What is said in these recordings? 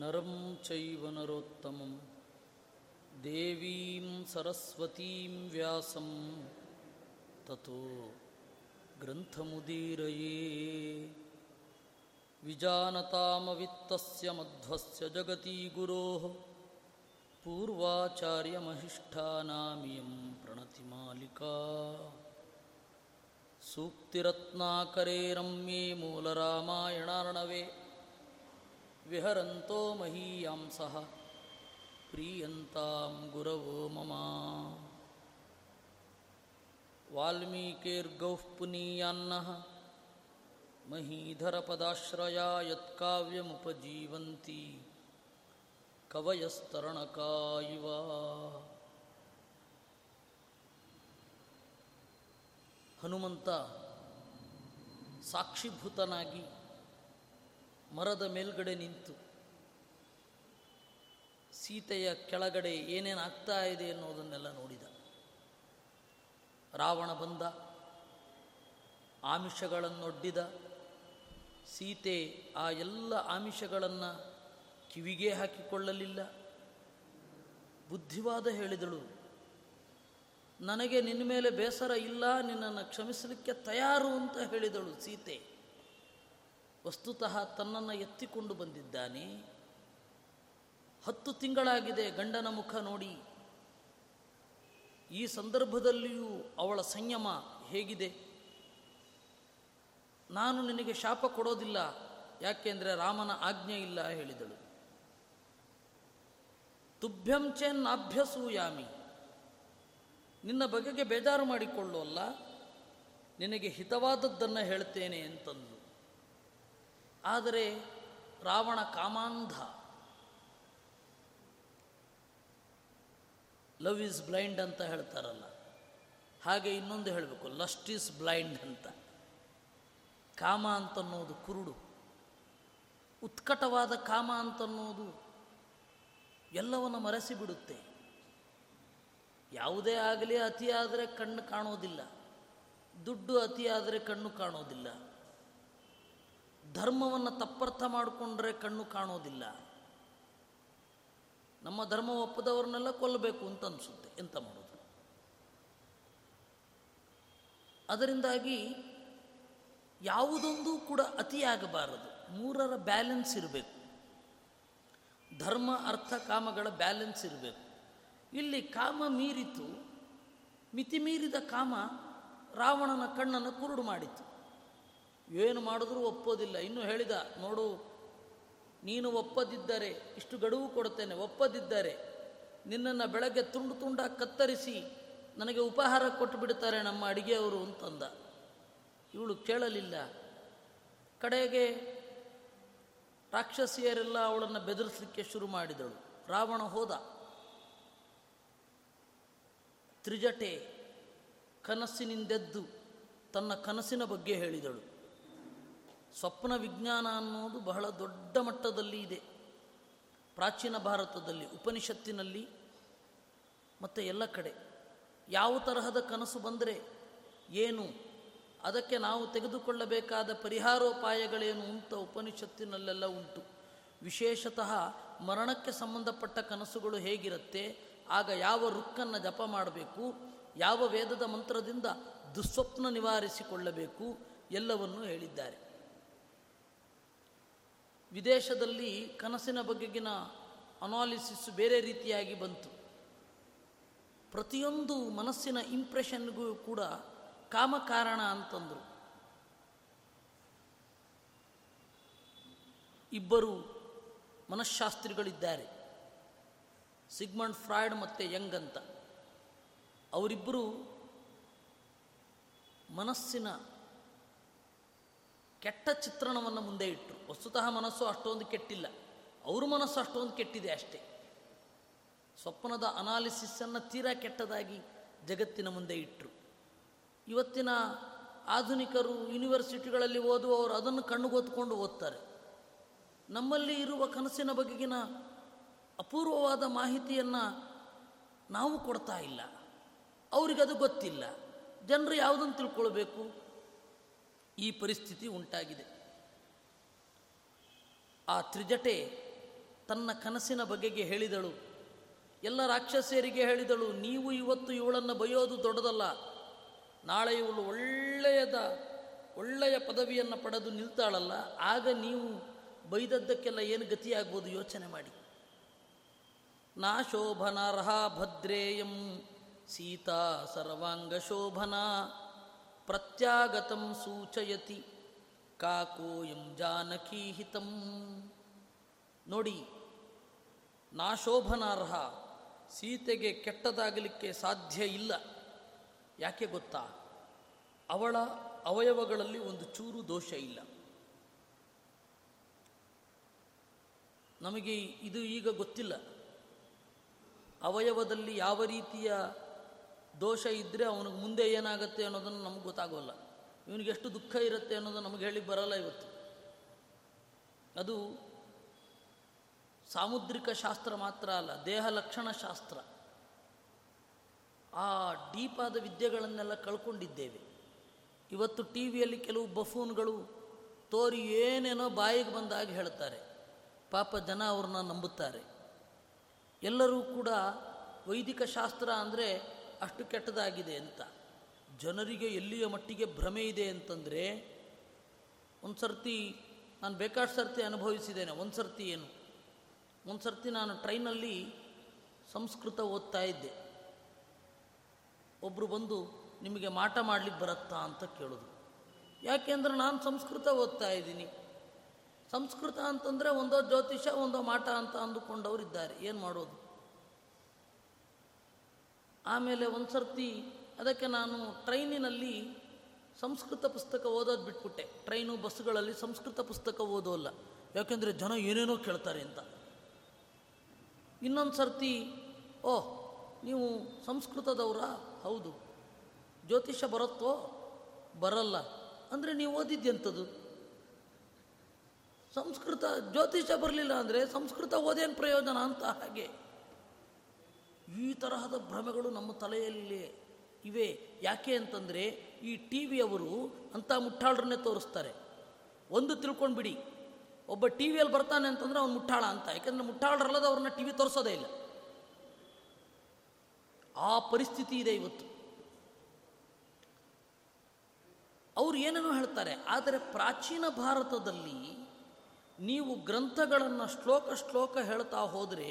ನರಂ ಚೈವ ನರೋತ್ತಮಂ ದೇವೀಂ ಸರಸ್ವತೀಂ ವ್ಯಾಸಂ ತಥೋ ಗ್ರಂಥಮುದೀರಯೇ ವಿಜಾನತಾಮವಿತ್ತಸ್ಯ ಮಧ್ವಸ್ಯ ಜಗತಿ ಗುರೋ ಪೂರ್ವಾಚಾರ್ಯಮಹಿಷ್ಠಾನಾಮಿಯಂ ಪ್ರಣತಿಮಾಲಿಕಾ ಸೂಕ್ತಿರತ್ನಾಕರೇ ರಮ್ಯೇ ಮೂಲರಾಮಾಯಣಾರ್ಣವೇ विहरन्तो महीयांसः प्रीयन्तां गुरवो मम वाल्मीकिर्गौः पुनीयान्नः महीधरपदाश्रया यत्काव्यमुपजीवन्ति कवयस्तरणका इव ಹನುಮಂತ ಸಾಕ್ಷಿಭೂತನಾಗಿ ಮರದ ಮೇಲ್ಗಡೆ ನಿಂತು, ಸೀತೆಯ ಕೆಳಗಡೆ ಏನೇನು ಆಗ್ತಾ ಇದೆ ಅನ್ನೋದನ್ನೆಲ್ಲ ನೋಡಿದ. ರಾವಣ ಬಂದ, ಆಮಿಷಗಳನ್ನೊಡ್ಡಿದ. ಸೀತೆ ಆ ಎಲ್ಲ ಆಮಿಷಗಳನ್ನು ಕಿವಿಗೆ ಹಾಕಿಕೊಳ್ಳಲಿಲ್ಲ. ಬುದ್ಧಿವಾದ ಹೇಳಿದಳು, ನನಗೆ ನಿನ್ನ ಮೇಲೆ ಬೇಸರ ಇಲ್ಲ, ನಿನ್ನನ್ನು ಕ್ಷಮಿಸಲಿಕ್ಕೆ ತಯಾರು ಅಂತ ಹೇಳಿದಳು ಸೀತೆ. ವಸ್ತುತಃ ತನ್ನನ್ನು ಎತ್ತಿಕೊಂಡು ಬಂದಿದ್ದಾನೆ. ಹತ್ತು ತಿಂಗಳಾಗಿದೆ ಗಂಡನ ಮುಖ ನೋಡಿ. ಈ ಸಂದರ್ಭದಲ್ಲಿಯೂ ಅವಳ ಸಂಯಮ ಹೇಗಿದೆ? ನಾನು ನಿನಗೆ ಶಾಪ ಕೊಡೋದಿಲ್ಲ, ಯಾಕೆಂದರೆ ರಾಮನ ಆಜ್ಞೆ ಇಲ್ಲ ಹೇಳಿದಳು. ತುಭ್ಯಂ ಚೆನ್ನಭ್ಯಸೂಯಾಮಿ ನಿನ್ನ ಬಗೆಗೆ ಬೇಜಾರು ಮಾಡಿಕೊಳ್ಳೋಲ್ಲ, ನಿನಗೆ ಹಿತವಾದದ್ದನ್ನು ಹೇಳ್ತೇನೆ ಅಂತಂದು. ಆದರೆ ರಾವಣ ಕಾಮಾಂಧ. ಲವ್ ಈಸ್ ಬ್ಲೈಂಡ್ ಅಂತ ಹೇಳ್ತಾರಲ್ಲ. ಹಾಗೆ ಇನ್ನೊಂದು ಹೇಳಬೇಕು ಲಸ್ಟ್ ಈಸ್ ಬ್ಲೈಂಡ್ ಅಂತ. ಕಾಮ ಅಂತನ್ನೋದು ಕುರುಡು. ಉತ್ಕಟವಾದ ಕಾಮ ಅಂತನ್ನೋದು ಎಲ್ಲವನ್ನು ಮರೆಸಿಬಿಡುತ್ತೆ ಯಾವುದೇ ಆಗಲಿ ಅತಿಯಾದರೆ ಕಣ್ಣು ಕಾಣೋದಿಲ್ಲ. ದುಡ್ಡು ಅತಿಯಾದರೆ ಕಣ್ಣು ಕಾಣೋದಿಲ್ಲ. ಧರ್ಮವನ್ನು ತಪ್ಪರ್ಥ ಮಾಡಿಕೊಂಡ್ರೆ ಕಣ್ಣು ಕಾಣೋದಿಲ್ಲ. ನಮ್ಮ ಧರ್ಮ ಒಪ್ಪದವ್ರನ್ನೆಲ್ಲ ಕೊಲ್ಲಬೇಕು ಅಂತ ಅನಿಸುತ್ತೆ, ಎಂತ ಮಾಡೋದು? ಅದರಿಂದಾಗಿ ಯಾವುದೊಂದು ಕೂಡ ಅತಿಯಾಗಬಾರದು. ಮೂರರ ಬ್ಯಾಲೆನ್ಸ್ ಇರಬೇಕು. ಧರ್ಮ, ಅರ್ಥ, ಕಾಮಗಳ ಬ್ಯಾಲೆನ್ಸ್ ಇರಬೇಕು. ಇಲ್ಲಿ ಕಾಮ ಮೀರಿತು ಮಿತಿ ಮೀರಿದ ಕಾಮ ರಾವಣನ ಕಣ್ಣನ್ನು ಕುರುಡು ಮಾಡಿತು. ಏನು ಮಾಡಿದ್ರೂ ಒಪ್ಪೋದಿಲ್ಲ. ಇನ್ನು ಹೇಳಿದ, ನೋಡು, ನೀನು ಒಪ್ಪದಿದ್ದರೆ ಇಷ್ಟು ಗಡುವು ಕೊಡುತ್ತೇನೆ, ಒಪ್ಪದಿದ್ದರೆ ನಿನ್ನನ್ನು ಬೆಳಗ್ಗೆ ತುಂಡು ತುಂಡ ಕತ್ತರಿಸಿ ನನಗೆ ಉಪಹಾರ ಕೊಟ್ಟು ಬಿಡ್ತಾರೆ ನಮ್ಮ ಅಡಿಗೆಯವರು ಅಂತಂದ. ಇವಳು ಕೇಳಲಿಲ್ಲ. ಕಡೆಗೆ ರಾಕ್ಷಸಿಯರೆಲ್ಲ ಅವಳನ್ನು ಬೆದರಿಸಲಿಕ್ಕೆ ಶುರು ಮಾಡಿದಳು. ರಾವಣ ಹೋದ. ತ್ರಿಜಟೆ ಕನಸಿನಿಂದೆದ್ದು ತನ್ನ ಕನಸಿನ ಬಗ್ಗೆ ಹೇಳಿದಳು. ಸ್ವಪ್ನ ವಿಜ್ಞಾನ ಅನ್ನೋದು ಬಹಳ ದೊಡ್ಡ ಮಟ್ಟದಲ್ಲಿ ಇದೆ. ಪ್ರಾಚೀನ ಭಾರತದಲ್ಲಿ, ಉಪನಿಷತ್ತಿನಲ್ಲಿ, ಮತ್ತು ಎಲ್ಲ ಕಡೆ. ಯಾವ ತರಹದ ಕನಸು ಬಂದರೆ ಏನು? ಅದಕ್ಕೆ ನಾವು ತೆಗೆದುಕೊಳ್ಳಬೇಕಾದ ಪರಿಹಾರೋಪಾಯಗಳೇನು ಅಂತ ಉಪನಿಷತ್ತಿನಲ್ಲೆಲ್ಲ ಉಂಟು. ವಿಶೇಷತಃ ಮರಣಕ್ಕೆ ಸಂಬಂಧಪಟ್ಟ ಕನಸುಗಳು ಹೇಗಿರುತ್ತೆ? ಆಗ ಯಾವ ರುಕ್ಕನ್ನು ಜಪ ಮಾಡಬೇಕು? ಯಾವ ವೇದದ ಮಂತ್ರದಿಂದ ದುಸ್ವಪ್ನ ನಿವಾರಿಸಿಕೊಳ್ಳಬೇಕು? ಎಲ್ಲವನ್ನೂ ಹೇಳಿದ್ದಾರೆ. ವಿದೇಶದಲ್ಲಿ ಕನಸಿನ ಬಗೆಗಿನ ಅನಾಲಿಸಿಸ್ ಬೇರೆ ರೀತಿಯಾಗಿ ಬಂತು. ಪ್ರತಿಯೊಂದು ಮನಸ್ಸಿನ ಇಂಪ್ರೆಷನ್ಗೂ ಕೂಡ ಕಾಮಕಾರಣ ಅಂತಂದರು. ಇಬ್ಬರು ಮನಃಶಾಸ್ತ್ರಿಗಳಿದ್ದಾರೆ ಸಿಗ್ಮಂಡ್ ಫ್ರಾಯ್ಡ್ ಮತ್ತು ಯಂಗ್ ಅಂತ. ಅವರಿಬ್ಬರು ಮನಸ್ಸಿನ ಕೆಟ್ಟ ಚಿತ್ರಣವನ್ನು ಮುಂದೆ ಇಟ್ಟರು ವಸ್ತುತಃ ಮನಸ್ಸು ಅಷ್ಟೊಂದು ಕೆಟ್ಟಿಲ್ಲ. ಅವ್ರ ಮನಸ್ಸು ಅಷ್ಟೊಂದು ಕೆಟ್ಟಿದೆ ಅಷ್ಟೇ. ಸ್ವಪ್ನದ ಅನಾಲಿಸಿಸನ್ನು ತೀರಾ ಕೆಟ್ಟದಾಗಿ ಜಗತ್ತಿನ ಮುಂದೆ ಇಟ್ಟರು ಇವತ್ತಿನ ಆಧುನಿಕರು ಯೂನಿವರ್ಸಿಟಿಗಳಲ್ಲಿ ಓದುವವರು ಅದನ್ನು ಕಣ್ಣುಗೊತ್ಕೊಂಡು ಓದ್ತಾರೆ. ನಮ್ಮಲ್ಲಿ ಇರುವ ಕನಸಿನ ಬಗೆಗಿನ ಅಪೂರ್ವವಾದ ಮಾಹಿತಿಯನ್ನು ನಾವು ಕೊಡ್ತಾ ಇಲ್ಲ. ಅವರಿಗದು ಗೊತ್ತಿಲ್ಲ. ಜನರು ಯಾವುದನ್ನು ತಿಳ್ಕೊಳ್ಬೇಕು? ಈ ಪರಿಸ್ಥಿತಿ ಉಂಟಾಗಿದೆ. ಆ ತ್ರಿಜಟೆ ತನ್ನ ಕನಸಿನ ಬಗೆಗೆ ಹೇಳಿದಳು. ಎಲ್ಲ ರಾಕ್ಷಸಿಯರಿಗೆ ಹೇಳಿದಳು, ನೀವು ಇವತ್ತು ಇವಳನ್ನು ಬಯೋದು ದೊಡ್ಡದಲ್ಲ. ನಾಳೆ ಇವಳು ಒಳ್ಳೆಯದ, ಒಳ್ಳೆಯ ಪದವಿಯನ್ನು ಪಡೆದು ನಿಲ್ತಾಳಲ್ಲ. ಆಗ ನೀವು ಬೈದದ್ದಕ್ಕೆಲ್ಲ ಏನು ಗತಿಯಾಗ್ಬೋದು ಯೋಚನೆ ಮಾಡಿ. ನಾ ಶೋಭನಾರ್ಹ ಭದ್ರೇಯಂ ಸೀತಾ ಸರ್ವಾಂಗ ಶೋಭನಾ ಪ್ರತ್ಯಾಗತಂ ಸೂಚಯತಿ. ಕಾಕೋಯಂ ಜಾನಕೀಹಿತಂ ನೋಡಿ, ನಾಶೋಭನಾರ್ಹ ಸೀತೆಗೆ ಕೆಟ್ಟದಾಗಲಿಕ್ಕೆ ಸಾಧ್ಯ ಇಲ್ಲ. ಯಾಕೆ ಗೊತ್ತಾ? ಅವಳ ಅವಯವಗಳಲ್ಲಿ ಒಂದು ಚೂರು ದೋಷ ಇಲ್ಲ. ನಮಗೆ ಇದು ಈಗ ಗೊತ್ತಿಲ್ಲ. ಅವಯವದಲ್ಲಿ ಯಾವ ರೀತಿಯ ದೋಷ ಇದ್ದರೆ ಅವನಿಗೆ ಮುಂದೆ ಏನಾಗುತ್ತೆ ಅನ್ನೋದನ್ನು ನಮಗೆ ಗೊತ್ತಾಗೋಲ್ಲ. ಇವನಿಗೆ ಎಷ್ಟು ದುಃಖ ಇರುತ್ತೆ ಅನ್ನೋದು ನಮಗೆ ಹೇಳಿ ಬರಲ್ಲ ಇವತ್ತು. ಅದು ಸಾಮುದ್ರಿಕ ಶಾಸ್ತ್ರ ಮಾತ್ರ ಅಲ್ಲ, ದೇಹ ಲಕ್ಷಣ ಶಾಸ್ತ್ರ. ಆ ಡೀಪಾದ ವಿದ್ಯೆಗಳನ್ನೆಲ್ಲ ಕಳ್ಕೊಂಡಿದ್ದೇವೆ. ಇವತ್ತು ಟಿ ವಿಯಲ್ಲಿ ಕೆಲವು ಬಫೂನ್ಗಳು ತೋರಿ ಏನೇನೋ ಬಾಯಿಗೆ ಬಂದಾಗ ಹೇಳ್ತಾರೆ. ಪಾಪ ಜನ ಅವ್ರನ್ನ ನಂಬುತ್ತಾರೆ. ಎಲ್ಲರೂ ಕೂಡ ವೈದಿಕ ಶಾಸ್ತ್ರ ಅಂದರೆ ಅಷ್ಟು ಕೆಟ್ಟದಾಗಿದೆ ಅಂತ. ಜನರಿಗೆ ಎಲ್ಲಿಯ ಮಟ್ಟಿಗೆ ಭ್ರಮೆ ಇದೆ ಅಂತಂದರೆ, ಒಂದು ಸರ್ತಿ ನಾನು ಬೇಕಾಷ್ಟು ಸರ್ತಿ ಅನುಭವಿಸಿದ್ದೇನೆ. ಒಂದು ಸರ್ತಿ ಏನು? ಒಂದು ಸರ್ತಿ ನಾನು ಟ್ರೈನಲ್ಲಿ ಸಂಸ್ಕೃತ ಓದ್ತಾ ಇದ್ದೆ. ಒಬ್ಬರು ಬಂದು ನಿಮಗೆ ಮಾಟ ಮಾಡಲಿಕ್ಕೆ ಬರುತ್ತಾ ಅಂತ ಕೇಳಿದ್ರು. ಯಾಕೆಂದ್ರೆ ನಾನು ಸಂಸ್ಕೃತ ಓದ್ತಾ ಇದ್ದೀನಿ. ಸಂಸ್ಕೃತ ಅಂತಂದರೆ ಒಂದೋ ಜ್ಯೋತಿಷ, ಒಂದೋ ಮಾಟ ಅಂತ ಅಂದುಕೊಂಡವರು ಇದ್ದಾರೆ ಏನು ಮಾಡೋದು? ಆಮೇಲೆ ಒಂದು ಸರ್ತಿ ಅದಕ್ಕೆ ನಾನು ಟ್ರೈನಿನಲ್ಲಿ ಸಂಸ್ಕೃತ ಪುಸ್ತಕ ಓದೋದು ಬಿಟ್ಬಿಟ್ಟೆ. ಟ್ರೈನು, ಬಸ್ಸುಗಳಲ್ಲಿ ಸಂಸ್ಕೃತ ಪುಸ್ತಕ ಓದೋಲ್ಲ. ಯಾಕೆಂದರೆ ಜನ ಏನೇನೋ ಕೇಳ್ತಾರೆ ಅಂತ. ಇನ್ನೊಂದು ಸರ್ತಿ ಓಹ್ ನೀವು ಸಂಸ್ಕೃತದವರಾ? ಹೌದು. ಜ್ಯೋತಿಷ ಬರುತ್ತೋ ಬರಲ್ಲ. ಅಂದರೆ ನೀವು ಓದಿದ್ದೆಂಥದ್ದು ಸಂಸ್ಕೃತ ಜ್ಯೋತಿಷ ಬರಲಿಲ್ಲ ಅಂದರೆ ಸಂಸ್ಕೃತ ಓದೇನು ಪ್ರಯೋಜನ ಅಂತ ಹಾಗೆ. ಈ ತರಹದ ಭ್ರಮೆಗಳು ನಮ್ಮ ತಲೆಯಲ್ಲಿ ಇವೆ. ಯಾಕೆ ಅಂತಂದರೆ ಈ ಟಿ ವಿಯವರು ಅಂಥ ಮುಟ್ಟಾಳರನ್ನೇ ತೋರಿಸ್ತಾರೆ. ಒಂದು ತಿಳ್ಕೊಂಡ್ಬಿಡಿ. ಒಬ್ಬ ಟಿ ವಿಯಲ್ಲಿ ಬರ್ತಾನೆ ಅಂತಂದ್ರೆ ಅವ್ನು ಮುಟ್ಟಾಳ ಅಂತ. ಯಾಕಂದ್ರೆ ಮುಟ್ಟಾಳರಲ್ಲದ ಅವ್ರನ್ನ ಟಿ ವಿ ತೋರಿಸೋದೇ ಇಲ್ಲ. ಆ ಪರಿಸ್ಥಿತಿ ಇದೆ ಇವತ್ತು. ಅವ್ರು ಏನೇನೋ ಹೇಳ್ತಾರೆ, ಆದರೆ ಪ್ರಾಚೀನ ಭಾರತದಲ್ಲಿ ನೀವು ಗ್ರಂಥಗಳನ್ನು ಶ್ಲೋಕ ಶ್ಲೋಕ ಹೇಳ್ತಾ ಹೋದರೆ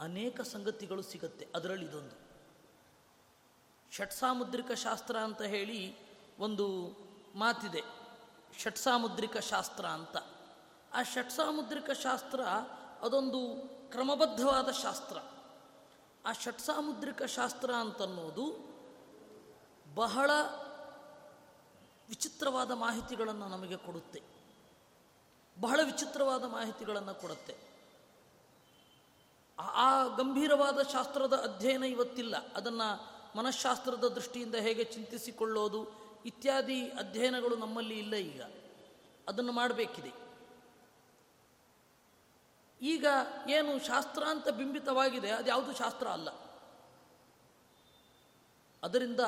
ಅನೇಕ ಸಂಗತಿಗಳು ಸಿಗುತ್ತೆ. ಅದರಲ್ಲಿ ಇದೊಂದು. ಷಟ್ಸಾಮುದ್ರಿಕ ಶಾಸ್ತ್ರ ಅಂತ ಹೇಳಿ ಒಂದು ಮಾತಿದೆ. ಷಟ್ಸಾಮುದ್ರಿಕ ಶಾಸ್ತ್ರ ಅಂತ. ಆ ಷಟ್ಸಾಮುದ್ರಿಕ ಶಾಸ್ತ್ರ ಅದೊಂದು ಕ್ರಮಬದ್ಧವಾದ ಶಾಸ್ತ್ರ. ಆ ಷಟ್ಸಾಮುದ್ರಿಕ ಶಾಸ್ತ್ರ ಅಂತನ್ನೋದು ಬಹಳ ವಿಚಿತ್ರವಾದ ಮಾಹಿತಿಗಳನ್ನು ನಮಗೆ ಕೊಡುತ್ತೆ. ಬಹಳ ವಿಚಿತ್ರವಾದ ಮಾಹಿತಿಗಳನ್ನು ಕೊಡುತ್ತೆ. ಆ- ಗಂಭೀರವಾದ ಶಾಸ್ತ್ರದ ಅಧ್ಯಯನ ಇವತ್ತಿಲ್ಲ. ಅದನ್ನು ಮನಃಶಾಸ್ತ್ರದ ದೃಷ್ಟಿಯಿಂದ ಹೇಗೆ ಚಿಂತಿಸಿಕೊಳ್ಳೋದು ಇತ್ಯಾದಿ ಅಧ್ಯಯನಗಳು ನಮ್ಮಲ್ಲಿ ಇಲ್ಲ ಈಗ. ಅದನ್ನು ಮಾಡಬೇಕಿದೆ. ಈಗ ಏನು ಶಾಸ್ತ್ರ ಅಂತ ಬಿಂಬಿತವಾಗಿದೆ, ಅದು ಯಾವುದು ಶಾಸ್ತ್ರ ಅಲ್ಲ. ಅದರಿಂದ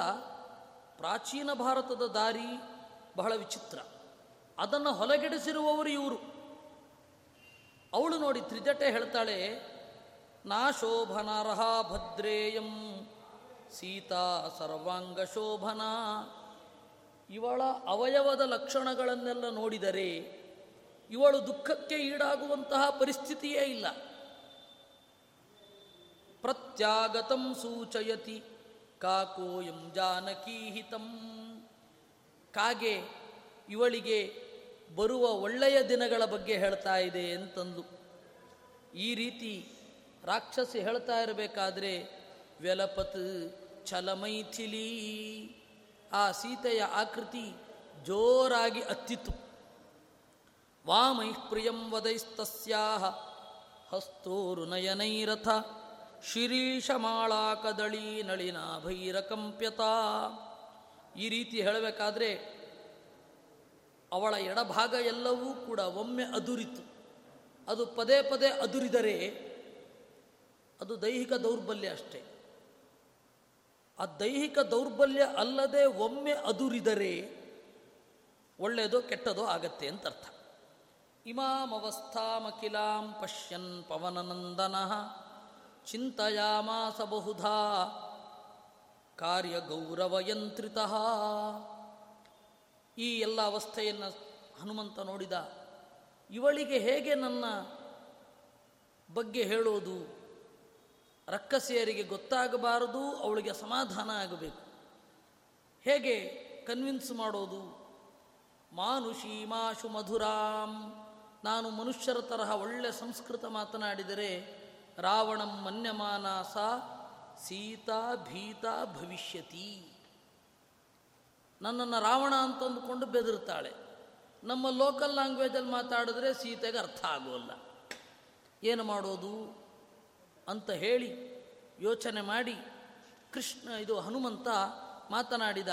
ಪ್ರಾಚೀನ ಭಾರತದ ದಾರಿ ಬಹಳ ವಿಚಿತ್ರ. ಅದನ್ನು ಹೊಲಗೆಡಿಸಿರುವವರು ಇವರು. ಅವಳು ನೋಡಿ ತ್ರಿಜಟೆ ಹೇಳ್ತಾಳೆ ನಾ ಶೋಭನಾರ್ಹ ಭದ್ರೇಯಂ. ಸೀತಾ ಸರ್ವಾಂಗ ಶೋಭನಾ. ಇವಳ ಅವಯವದ ಲಕ್ಷಣಗಳನ್ನೆಲ್ಲ ನೋಡಿದರೆ ಇವಳು ದುಃಖಕ್ಕೆ ಈಡಾಗುವಂತಹ ಪರಿಸ್ಥಿತಿಯೇ ಇಲ್ಲ. ಪ್ರತ್ಯಾಗತಂ ಸೂಚಯತಿ ಕಾಕೋಯಂ ಜಾನಕೀಹಿತಂ. ಕಾಗೆ ಇವಳಿಗೆ ಬರುವ ಒಳ್ಳೆಯ ದಿನಗಳ ಬಗ್ಗೆ ಹೇಳ್ತಾ ಇದೆ ಅಂತಂದು. ಈ ರೀತಿ ರಾಕ್ಷಸಿ ಹೇಳ್ತಾ ಇರಬೇಕಾದ್ರೆ, ವ್ಯಲಪತ್ ಛಲಮೈಥಿಲಿ. ಆ ಸೀತೆಯ ಆಕೃತಿ ಜೋರಾಗಿ ಅತ್ತಿತ್ತು. ವಾಮೈ ಪ್ರಿಯಂ ವದೈಸ್ತಸ್ಯಾಹ ಹಸ್ತೋರುನಯನೈರಥ ಶಿರೀಷಮಾಳಾಕದಳಿ ನಳಿನಾಭೈರಕಂಪ್ಯತ ಈ ರೀತಿ ಹೇಳಬೇಕಾದ್ರೆ, ಅವಳ ಎಡಭಾಗ ಎಲ್ಲವೂ ಕೂಡ ಒಮ್ಮೆ ಅದುರಿತು ಅದು ಪದೇ ಪದೇ ಅದುರಿದರೆ ಅದು ದೈಹಿಕ ದೌರ್ಬಲ್ಯ ಅಷ್ಟೇ. ಆ ದೈಹಿಕ ದೌರ್ಬಲ್ಯ ಅಲ್ಲದೆ ಒಮ್ಮೆ ಅದುರಿದರೆ ಒಳ್ಳೆಯದೋ ಕೆಟ್ಟದೋ ಆಗತ್ತೆ ಅಂತ ಅರ್ಥ. ಇಮಾಮವಸ್ಥಾಮಖಿಲಾಂ ಪಶ್ಯನ್ ಪವನನಂದನ ಚಿಂತೆಯಾಮಾಸ ಬಹುಧಾ ಕಾರ್ಯಗೌರವಯಂತ್ರಿತ. ಈ ಎಲ್ಲ ಅವಸ್ಥೆಯನ್ನು ಹನುಮಂತ ನೋಡಿದ. ಇವಳಿಗೆ ಹೇಗೆ ನನ್ನ ಬಗ್ಗೆ ಹೇಳೋದು? ರಕ್ಕಸಿಯರಿಗೆ ಗೊತ್ತಾಗಬಾರದು, ಅವಳಿಗೆ ಸಮಾಧಾನ ಆಗಬೇಕು. ಹೇಗೆ ಕನ್ವಿನ್ಸ್ ಮಾಡೋದು? ಮಾನುಷಿ ಮಾಶು ಮಧುರಾಂ, ನಾನು ಮನುಷ್ಯರ ತರಹ ಒಳ್ಳೆ ಸಂಸ್ಕೃತ ಮಾತನಾಡಿದರೆ ರಾವಣಂ ಮನ್ಯಮಾನ ಸಾ ಸೀತಾ ಭೀತಾ ಭವಿಷ್ಯತಿ. ನನ್ನನ್ನು ರಾವಣ ಅಂತಂದುಕೊಂಡು ಬೆದರ್ತಾಳೆ. ನಮ್ಮ ಲೋಕಲ್ ಲ್ಯಾಂಗ್ವೇಜಲ್ಲಿ ಮಾತಾಡಿದ್ರೆ ಸೀತೆಗೆ ಅರ್ಥ ಆಗೋಲ್ಲ. ಏನು ಮಾಡೋದು? ಅಂತ ಹೇಳಿ ಯೋಚನೆ ಮಾಡಿ ಕೃಷ್ಣ ಇದು ಹನುಮಂತ ಮಾತನಾಡಿದ,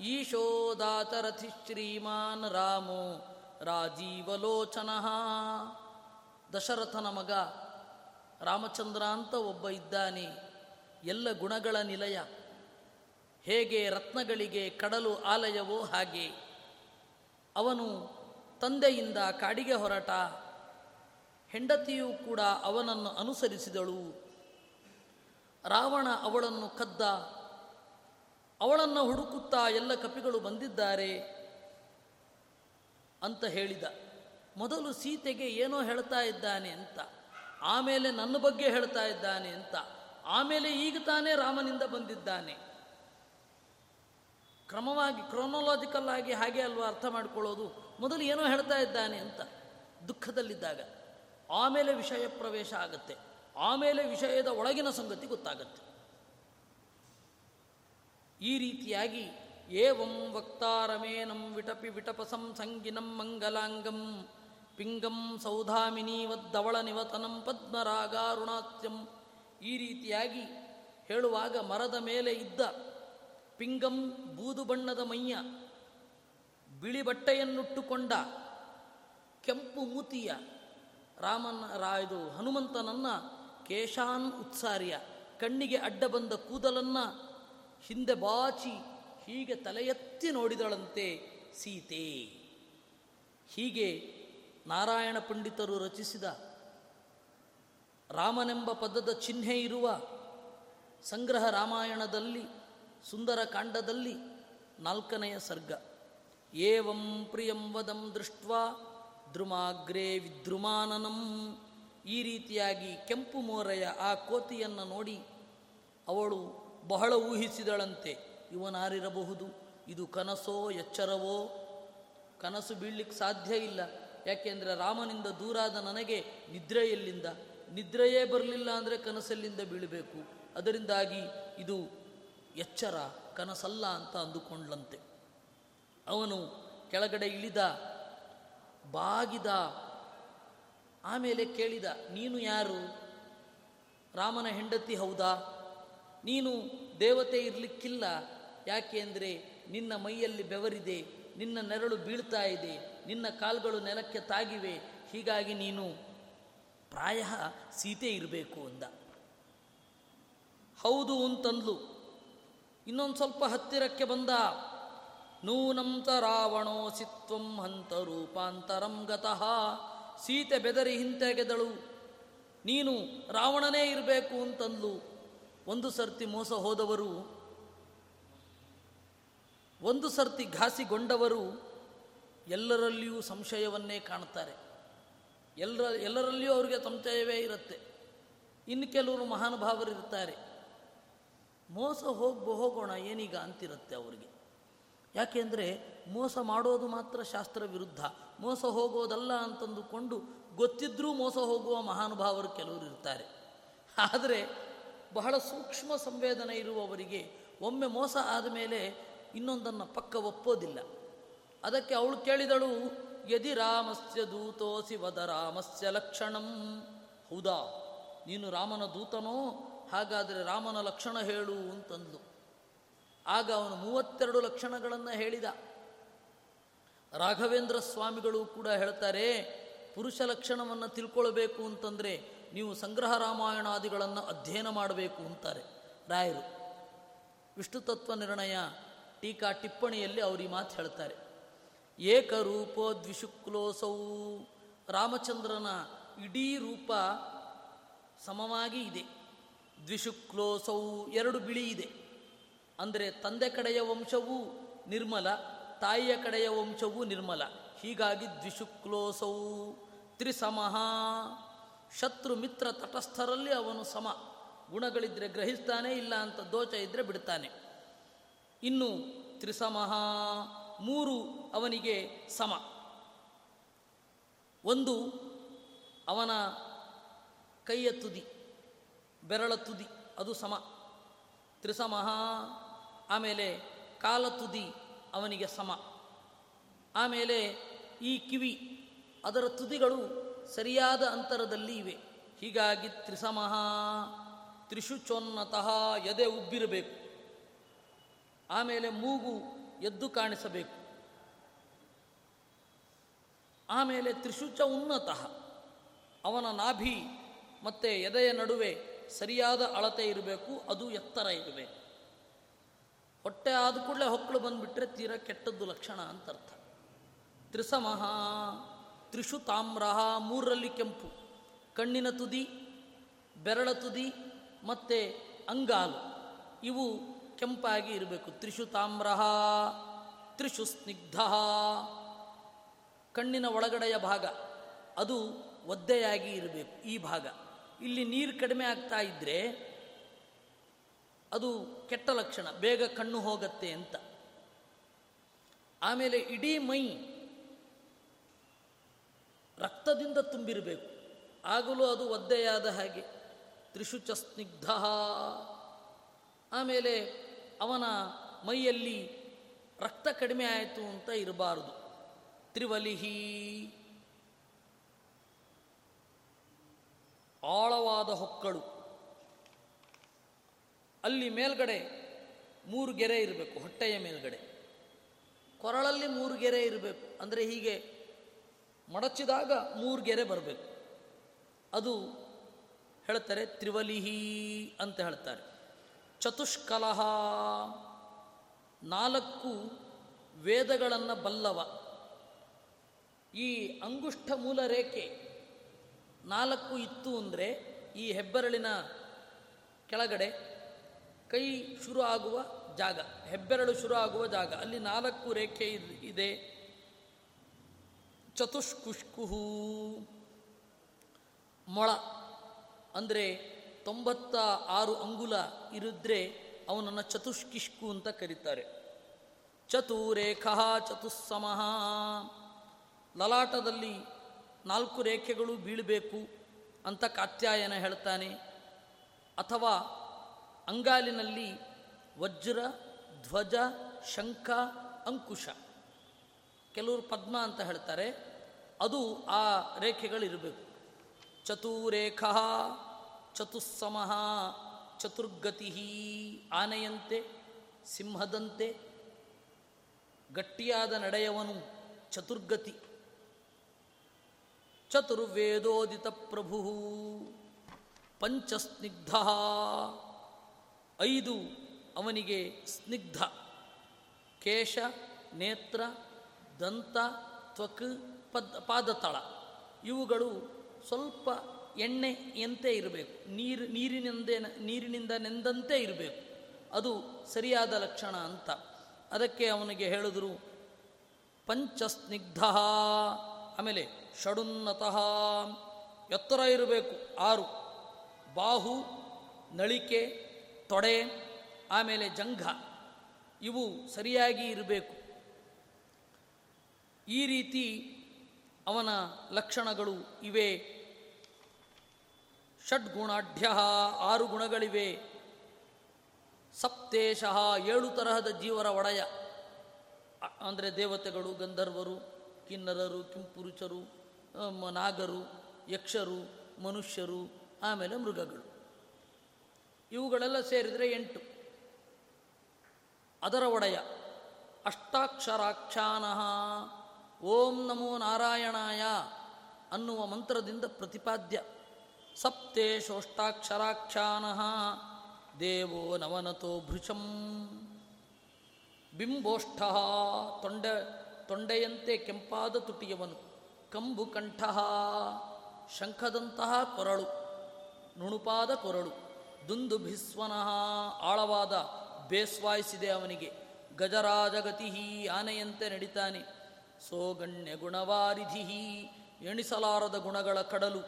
ಈಶೋದಾತರಥಿ ಶ್ರೀಮಾನ್ ರಾಮೋ ರಾಜೀವಲೋಚನ. ದಶರಥನ ಮಗ ರಾಮಚಂದ್ರ ಅಂತ ಒಬ್ಬ ಇದ್ದಾನೆ, ಎಲ್ಲ ಗುಣಗಳ ನಿಲಯ, ಹೇಗೆ ರತ್ನಗಳಿಗೆ ಕಡಲು ಆಲಯವೋ ಹಾಗೆ. ಅವನು ತಂದೆಯಿಂದ ಕಾಡಿಗೆ ಹೊರಟ ಹೆಂಡತಿಯೂ ಕೂಡ ಅವನನ್ನು ಅನುಸರಿಸಿದಳು. ರಾವಣ ಅವಳನ್ನು ಕದ್ದ. ಅವಳನ್ನು ಹುಡುಕುತ್ತಾ ಎಲ್ಲ ಕಪಿಗಳು ಬಂದಿದ್ದಾರೆ ಅಂತ ಹೇಳಿದ. ಮೊದಲು ಸೀತೆಗೆ ಏನೋ ಹೇಳ್ತಾ ಇದ್ದಾನೆ ಅಂತ, ಆಮೇಲೆ ನನ್ನ ಬಗ್ಗೆ ಹೇಳ್ತಾ ಇದ್ದಾನೆ ಅಂತ, ಆಮೇಲೆ ಈಗ ತಾನೇ ರಾಮನಿಂದ ಬಂದಿದ್ದಾನೆ. ಕ್ರಮವಾಗಿ ಕ್ರೋನೋಲಾಜಿಕಲ್ ಆಗಿ ಹಾಗೆ ಅಲ್ವಾ ಅರ್ಥ ಮಾಡ್ಕೊಳ್ಳೋದು? ಮೊದಲು ಏನೋ ಹೇಳ್ತಾ ಇದ್ದಾನೆ ಅಂತ ದುಃಖದಲ್ಲಿದ್ದಾಗ. ಆಮೇಲೆ ವಿಷಯ ಪ್ರವೇಶ ಆಗುತ್ತೆ. ಆಮೇಲೆ ವಿಷಯದ ಒಳಗಿನ ಸಂಗತಿ ಗೊತ್ತಾಗತ್ತೆ. ಈ ರೀತಿಯಾಗಿ ಏವಂ ವಕ್ತಾರಮೇನಂ ವಿಟಪಿ ವಿಟಪಸಂ ಸಂಗಿನಂ ಮಂಗಲಾಂಗಂ ಪಿಂಗಂ ಸೌಧಾಮಿನೀವದ್ದವಳ ನಿವತನಂ ಪದ್ಮರಾಗಾರುಣಾತ್ಯಂ. ಈ ರೀತಿಯಾಗಿ ಹೇಳುವಾಗ ಮರದ ಮೇಲೆ ಇದ್ದ ಪಿಂಗಂ ಬೂದು ಬಣ್ಣದ ಮೈಯ ಬಿಳಿ ಬಟ್ಟೆಯನ್ನುಟ್ಟುಕೊಂಡ ಕೆಂಪು ಮೂತಿಯ ರಾಮನ ರಾ ಇದು ಹನುಮಂತನನ್ನ ಕೇಶಾನ್ ಉತ್ಸಾರ್ಯ ಕಣ್ಣಿಗೆ ಅಡ್ಡ ಬಂದ ಕೂದಲನ್ನ ಹಿಂದೆ ಬಾಚಿ ಹೀಗೆ ತಲೆಯೆತ್ತಿ ನೋಡಿದಳಂತೆ ಸೀತೆ. ಹೀಗೆ ನಾರಾಯಣ ಪಂಡಿತರು ರಚಿಸಿದ ರಾಮನೆಂಬ ಪದದ ಚಿಹ್ನೆ ಇರುವ ಸಂಗ್ರಹ ರಾಮಾಯಣದಲ್ಲಿ, ಸುಂದರ ಕಾಂಡದಲ್ಲಿ ನಾಲ್ಕನೆಯ ಸರ್ಗ. ಏವಂ ಪ್ರಿಯಂ ವದಂ ದೃಷ್ಟ ದ್ರುಮಾಗ್ರೇ ವಿದ್ರುಮಾನನಂ. ಈ ರೀತಿಯಾಗಿ ಕೆಂಪು ಮೋರೆಯ ಆ ಕೋತಿಯನ್ನು ನೋಡಿ ಅವಳು ಬಹಳ ಊಹಿಸಿದಳಂತೆ. ಇವನಾರಿರಬಹುದು, ಇದು ಕನಸೋ ಎಚ್ಚರವೋ? ಕನಸು ಬೀಳಲಿಕ್ಕೆ ಸಾಧ್ಯ ಇಲ್ಲ. ಯಾಕೆಂದರೆ ರಾಮನಿಂದ ದೂರಾದ ನನಗೆ ನಿದ್ರೆಯಲ್ಲಿಂದ, ನಿದ್ರೆಯೇ ಬರಲಿಲ್ಲ ಅಂದರೆ ಕನಸಲ್ಲಿಂದ ಬೀಳಬೇಕು. ಅದರಿಂದಾಗಿ ಇದು ಎಚ್ಚರ, ಕನಸಲ್ಲ ಅಂತ ಅಂದುಕೊಂಡ್ಲಂತೆ ಅವನು ಕೆಳಗಡೆ ಇಳಿದ ಬಾಗಿದ, ಆಮೇಲೆ ಕೇಳಿದ, ನೀನು ಯಾರು? ರಾಮನ ಹೆಂಡತಿ ಹೌದಾ? ನೀನು ದೇವತೆ ಇರಲಿಕ್ಕಿಲ್ಲ, ಯಾಕೆ ಅಂದರೆ ನಿನ್ನ ಮೈಯಲ್ಲಿ ಬೆವರಿದೆ, ನಿನ್ನ ನೆರಳು ಬೀಳ್ತಾ ಇದೆ, ನಿನ್ನ ಕಾಲುಗಳು ನೆಲಕ್ಕೆ ತಾಗಿವೆ, ಹೀಗಾಗಿ ನೀನು ಪ್ರಾಯ ಸೀತೆ ಇರಬೇಕು ಅಂದ. ಹೌದು ಅಂತಂದ್ಲು. ಇನ್ನೊಂದು ಸ್ವಲ್ಪ ಹತ್ತಿರಕ್ಕೆ ಬಂದ. ನೂನಂತ ರಾವಣೋಸಿತ್ವಂ ಹಂತ ರೂಪಾಂತರಂ ಗತಃ. ಸೀತೆ ಬೆದರಿ ಹಿಂತೆಗೆದಳು. ನೀನು ರಾವಣನೇ ಇರಬೇಕು ಅಂತಂದು ಒಂದು ಸರ್ತಿ ಮೋಸ ಹೋದವರು, ಒಂದು ಸರ್ತಿ ಘಾಸಿಗೊಂಡವರು ಎಲ್ಲರಲ್ಲಿಯೂ ಸಂಶಯವನ್ನೇ ಕಾಣುತ್ತಾರೆ. ಎಲ್ಲರ, ಎಲ್ಲರಲ್ಲಿಯೂ ಅವರಿಗೆ ಸಂಶಯವೇ ಇರುತ್ತೆ. ಇನ್ನು ಕೆಲವರು ಮಹಾನುಭಾವರಿರ್ತಾರೆ ಮೋಸ ಹೋಗ್ಬೋ ಹೋಗೋಣ, ಏನೀಗ ಅಂತಿರುತ್ತೆ ಅವರಿಗೆ. ಯಾಕೆಂದರೆ ಮೋಸ ಮಾಡೋದು ಮಾತ್ರ ಶಾಸ್ತ್ರ ವಿರುದ್ಧ. ಮೋಸ ಹೋಗೋದಲ್ಲ ಅಂತಂದುಕೊಂಡು ಗೊತ್ತಿದ್ರೂ ಮೋಸ ಹೋಗುವ ಮಹಾನುಭಾವರು ಕೆಲವರು ಇರ್ತಾರೆ. ಆದರೆ ಬಹಳ ಸೂಕ್ಷ್ಮ ಸಂವೇದನೆ ಇರುವವರಿಗೆ ಒಮ್ಮೆ ಮೋಸ ಆದಮೇಲೆ ಇನ್ನೊಂದನ್ನು ಪಕ್ಕ ಒಪ್ಪೋದಿಲ್ಲ. ಅದಕ್ಕೆ ಅವಳು ಕೇಳಿದಳು, ಯದಿ ರಾಮಸ್ಯ ದೂತೋಸಿ ವದ ರಾಮಸ್ಯ ಲಕ್ಷಣಂ? ಹೌದಾ, ನೀನು ರಾಮನ ದೂತನೋ? ಹಾಗಾದರೆ ರಾಮನ ಲಕ್ಷಣ ಹೇಳು ಅಂತಂದ್ಲು. ಆಗ ಅವನು ಮೂವತ್ತೆರಡು ಲಕ್ಷಣಗಳನ್ನು ಹೇಳಿದ. ರಾಘವೇಂದ್ರ ಸ್ವಾಮಿಗಳು ಕೂಡ ಹೇಳ್ತಾರೆ, ಪುರುಷ ಲಕ್ಷಣವನ್ನು ತಿಳ್ಕೊಳ್ಬೇಕು ಅಂತಂದರೆ ನೀವು ಸಂಗ್ರಹ ರಾಮಾಯಣಾದಿಗಳನ್ನು ಅಧ್ಯಯನ ಮಾಡಬೇಕು ಅಂತಾರೆ ರಾಯರು. ವಿಷ್ಣು ತತ್ವ ನಿರ್ಣಯ ಟೀಕಾ ಟಿಪ್ಪಣಿಯಲ್ಲಿ ಅವರು ಈ ಮಾತು ಹೇಳ್ತಾರೆ. ಏಕರೂಪೋ ದ್ವಿಶುಕ್ಲೋಸೌ ರಾಮಚಂದ್ರನ ಇಡೀ ರೂಪ ಸಮವಾಗಿ ಇದೆ. ದ್ವಿಶುಕ್ಲೋಸೌ ಎರಡು ಬಿಳಿ ಇದೆ. ಅಂದರೆ ತಂದೆ ಕಡೆಯ ವಂಶವೂ ನಿರ್ಮಲ, ತಾಯಿಯ ಕಡೆಯ ವಂಶವೂ ನಿರ್ಮಲ. ಹೀಗಾಗಿ ದ್ವಿಶುಕ್ಲೋಸೌ ತ್ರಿಸಮಃ. ಶತ್ರು ಮಿತ್ರ ತಟಸ್ಥರಲ್ಲಿ ಅವನು ಸಮ. ಗುಣಗಳಿದ್ರೆ ಗ್ರಹಿಸ್ತಾನೆ, ಇಲ್ಲ ಅಂತ ದೋಷ ಇದ್ದರೆ ಬಿಡ್ತಾನೆ. ಇನ್ನು ತ್ರಿಸಮಃ, ಮೂರು ಅವನಿಗೆ ಸಮ. ಒಂದು ಅವನ ಕೈಯ ತುದಿ, ಬೆರಳ ತುದಿ, ಅದು ಸಮ. ತ್ರಿಸಮಃ ಆಮೇಲೆ ಕಾಲ ತುದಿ ಅವನಿಗೆ ಸಮ. ಆಮೇಲೆ ಈ ಕಿವಿ, ಅದರ ತುದಿಗಳು ಸರಿಯಾದ ಅಂತರದಲ್ಲಿ ಇವೆ. ಹೀಗಾಗಿ ತ್ರಿಸಮಃ, ತ್ರಿಶುಚೋನ್ನತಃ ಎದೆ ಉಬ್ಬಿರಬೇಕು. ಆಮೇಲೆ ಮೂಗು ಎದ್ದು ಕಾಣಿಸಬೇಕು. ಆಮೇಲೆ ತ್ರಿಶುಚ ಉನ್ನತಃ ಅವನ ನಾಭಿ ಮತ್ತು ಎದೆಯ ನಡುವೆ ಸರಿಯಾದ ಅಳತೆ ಇರಬೇಕು, ಅದು ಎತ್ತರ ಇರಬೇಕು. ಹೊಟ್ಟೆ ಆದ ಕೂಡಲೇ ಹೊಕ್ಕಳು ಬಂದುಬಿಟ್ರೆ ತೀರ ಕೆಟ್ಟದ್ದು ಲಕ್ಷಣ ಅಂತ ಅರ್ಥ. ತ್ರಿಸಮಃ ತ್ರಿಷು ತಾಮ್ರಹ, ಮೂರರಲ್ಲಿ ಕೆಂಪು. ಕಣ್ಣಿನ ತುದಿ, ಬೆರಳ ತುದಿ, ಮತ್ತು ಅಂಗಾಲು. ಇವು ಕೆಂಪಾಗಿ ಇರಬೇಕು. ತ್ರಿಷು ತಾಮ್ರಹ, ತ್ರಿಷು ಸ್ನಿಗ್ಧ ಕಣ್ಣಿನ ಒಳಗಡೆಯ ಭಾಗ, ಅದು ಒದ್ದೆಯಾಗಿ ಇರಬೇಕು. ಈ ಭಾಗ. ಇಲ್ಲಿ ನೀರು ಕಡಿಮೆ ಆಗ್ತಾ ಇದ್ದರೆ ಅದು ಕೆಟ್ಟ ಲಕ್ಷಣ, ಬೇಗ ಕಣ್ಣು ಹೋಗತ್ತೆ ಅಂತ. ಆಮೇಲೆ ಇಡೀ ಮೈ ರಕ್ತದಿಂದ ತುಂಬಿರಬೇಕು. ಆಗಲೂ ಅದು ಒದ್ದೆಯಾದ ಹಾಗೆ. ತ್ರಿಶುಚ ಸ್ನಿಗ್ಧ. ಆಮೇಲೆ ಅವನ ಮೈಯಲ್ಲಿ ರಕ್ತ ಕಡಿಮೆ ಆಯಿತು ಅಂತ ಇರಬಾರದು. ತ್ರಿವಲಿಹಿ. ಆಳವಾದ ಹೊಕ್ಕಳು. ಅಲ್ಲಿ ಮೇಲ್ಗಡೆ ಮೂರು ಗೆರೆ ಇರಬೇಕು, ಹೊಟ್ಟೆಯ ಮೇಲ್ಗಡೆ. ಕೊರಳಲ್ಲಿ ಮೂರು ಗೆರೆ ಇರಬೇಕು, ಅಂದರೆ ಹೀಗೆ ಮಡಚಿದಾಗ ಮೂರು ಗೆರೆ ಬರಬೇಕು. ಅದು ಹೇಳ್ತಾರೆ ತ್ರಿವಲಿಹಿ ಅಂತ ಹೇಳ್ತಾರೆ. ಚತುಷ್ಕಲಹ ನಾಲ್ಕು ವೇದಗಳನ್ನು ಬಲ್ಲವ. ಈ ಅಂಗುಷ್ಠ ಮೂಲ ರೇಖೆ ನಾಲ್ಕು ಇತ್ತು ಅಂದರೆ ಈ ಹೆಬ್ಬೆರಳಿನ ಕೆಳಗಡೆ ಕೈ ಶುರು ಆಗುವ ಜಾಗ, ಹೆಬ್ಬೆರಳು ಶುರು ಆಗುವ ಜಾಗ, ಅಲ್ಲಿ ನಾಲ್ಕು ರೇಖೆ ಇದೆ ಚತುಷ್ಕುಷ್ಕುಹು, ಮೊಳ ಅಂದರೆ ತೊಂಬತ್ತ ಆರು ಅಂಗುಲ ಇರಿದ್ರೆ ಅವನನ್ನು ಚತುಷ್ಕಿಷ್ಕು ಅಂತ ಕರೀತಾರೆ. ಚತುರೇಖ ಚತುಸ್ಸಮಃ. ಲಲಾಟದಲ್ಲಿ ನಾಲ್ಕು ರೇಖೆಗಳು ಬೀಳಬೇಕು ಅಂತ ಕಾತ್ಯಾಯನ ಹೇಳ್ತಾನೆ. ಅಥವಾ ಅಂಗಾಲಿನಲ್ಲಿ ವಜ್ರ, ಧ್ವಜ, ಶಂಖ, ಅಂಕುಶ. ಕೆಲವರು ಪದ್ಮ ಅಂತ ಹೇಳ್ತಾರೆ. ಅದು ಆ ರೇಖೆಗಳಿರಬೇಕು. ಚತುರೇಖ, ಚತುಸ್ಸಮಃ, ಚತುರ್ಗತಿ ಆನೆಯಂತೆ, ಸಿಂಹದಂತೆ, ಗಟ್ಟಿಯಾದ ನಡೆಯವನು ಚತುರ್ಗತಿ. ಚತುರ್ವೇದೋದಿತ ಪ್ರಭು ಪಂಚಸ್ನಿಗ್ಧ ಐದು ಅವನಿಗೆ ಸ್ನಿಗ್ಧ. ಕೇಶ, ನೇತ್ರ, ದಂತ, ತ್ವಕ್, ಪದ್, ಪಾದತಳ. ಇವುಗಳು ಸ್ವಲ್ಪ ಎಣ್ಣೆಯಂತೆ ಇರಬೇಕು. ನೀರು, ನೀರಿನಿಂದೇ, ನೀರಿನಿಂದ ನೆಂದಂತೆ ಇರಬೇಕು. ಅದು ಸರಿಯಾದ ಲಕ್ಷಣ ಅಂತ. ಅದಕ್ಕೆ ಅವನಿಗೆ ಹೇಳಿದ್ರು, ಪಂಚಸ್ನಿಗ್ಧ. ಆಮೇಲೆ ಷಡುನ್ನತಃ. ಎತ್ತರ ಇರಬೇಕು, ಆರು. ಬಾಹು, ನಳಿಕೆ ತೊಡೆ, ಆಮೇಲೆ ಜಂಘ, ಇವು ಸರಿಯಾಗಿ ಇರಬೇಕು. ಈ ರೀತಿ ಅವನ ಲಕ್ಷಣಗಳು ಇವೆ. ಷಡ್ಗುಣಾಢ್ಯ ಆರು ಗುಣಗಳಿವೆ. ಸಪ್ತೇಶಃ ಏಳು ತರಹದ ಜೀವರ ಒಡೆಯ, ಅಂದರೆ ದೇವತೆಗಳು, ಗಂಧರ್ವರು, ಕಿನ್ನರರು, ಕಿಂಪುರುಷರು ನಾಗರು, ಯಕ್ಷರು, ಮನುಷ್ಯರು, ಆಮೇಲೆ ಮೃಗಗಳು. ಇವುಗಳೆಲ್ಲ ಸೇರಿದರೆ ಎಂಟು. ಅದರ ಒಡೆಯ. ಅಷ್ಟಾಕ್ಷರಾಕ್ಷಾನಃ ಓಂ ನಮೋ ನಾರಾಯಣಾಯ ಅನ್ನುವ ಮಂತ್ರದಿಂದ ಪ್ರತಿಪಾದ್ಯ. ಸಪ್ತೇಶೋಷ್ಟಾಕ್ಷರಾಕ್ಷಾನಃ ದೇವೋ ನವನತೋ ಭೃಶಂ. ಬಿಂಬೋಷ್ಠ ತೊಂಡ, ತೊಂಡೆಯಂತೆ ಕೆಂಪಾದ ತುಟಿಯವನು. ಕಂಬು ಕಂಠ ಶಂಖದಂತಹ ಕೊರಳು, ನುಣುಪಾದ ಕೊರಳು. ದುಂದು ಭಿಸ್ವನಃ ಆಳವಾದ ಬೇಸ್ವಾಯಿಸಿದೆ ಅವನಿಗೆ. ಗಜರಾಜಗತಿ ಆನೆಯಂತೆ ನಡಿತಾನೆ. ಸೋಗಣ್ಯ ಗುಣವಾರಿಧಿ ಎಣಿಸಲಾರದ ಗುಣಗಳ ಕಡಲು.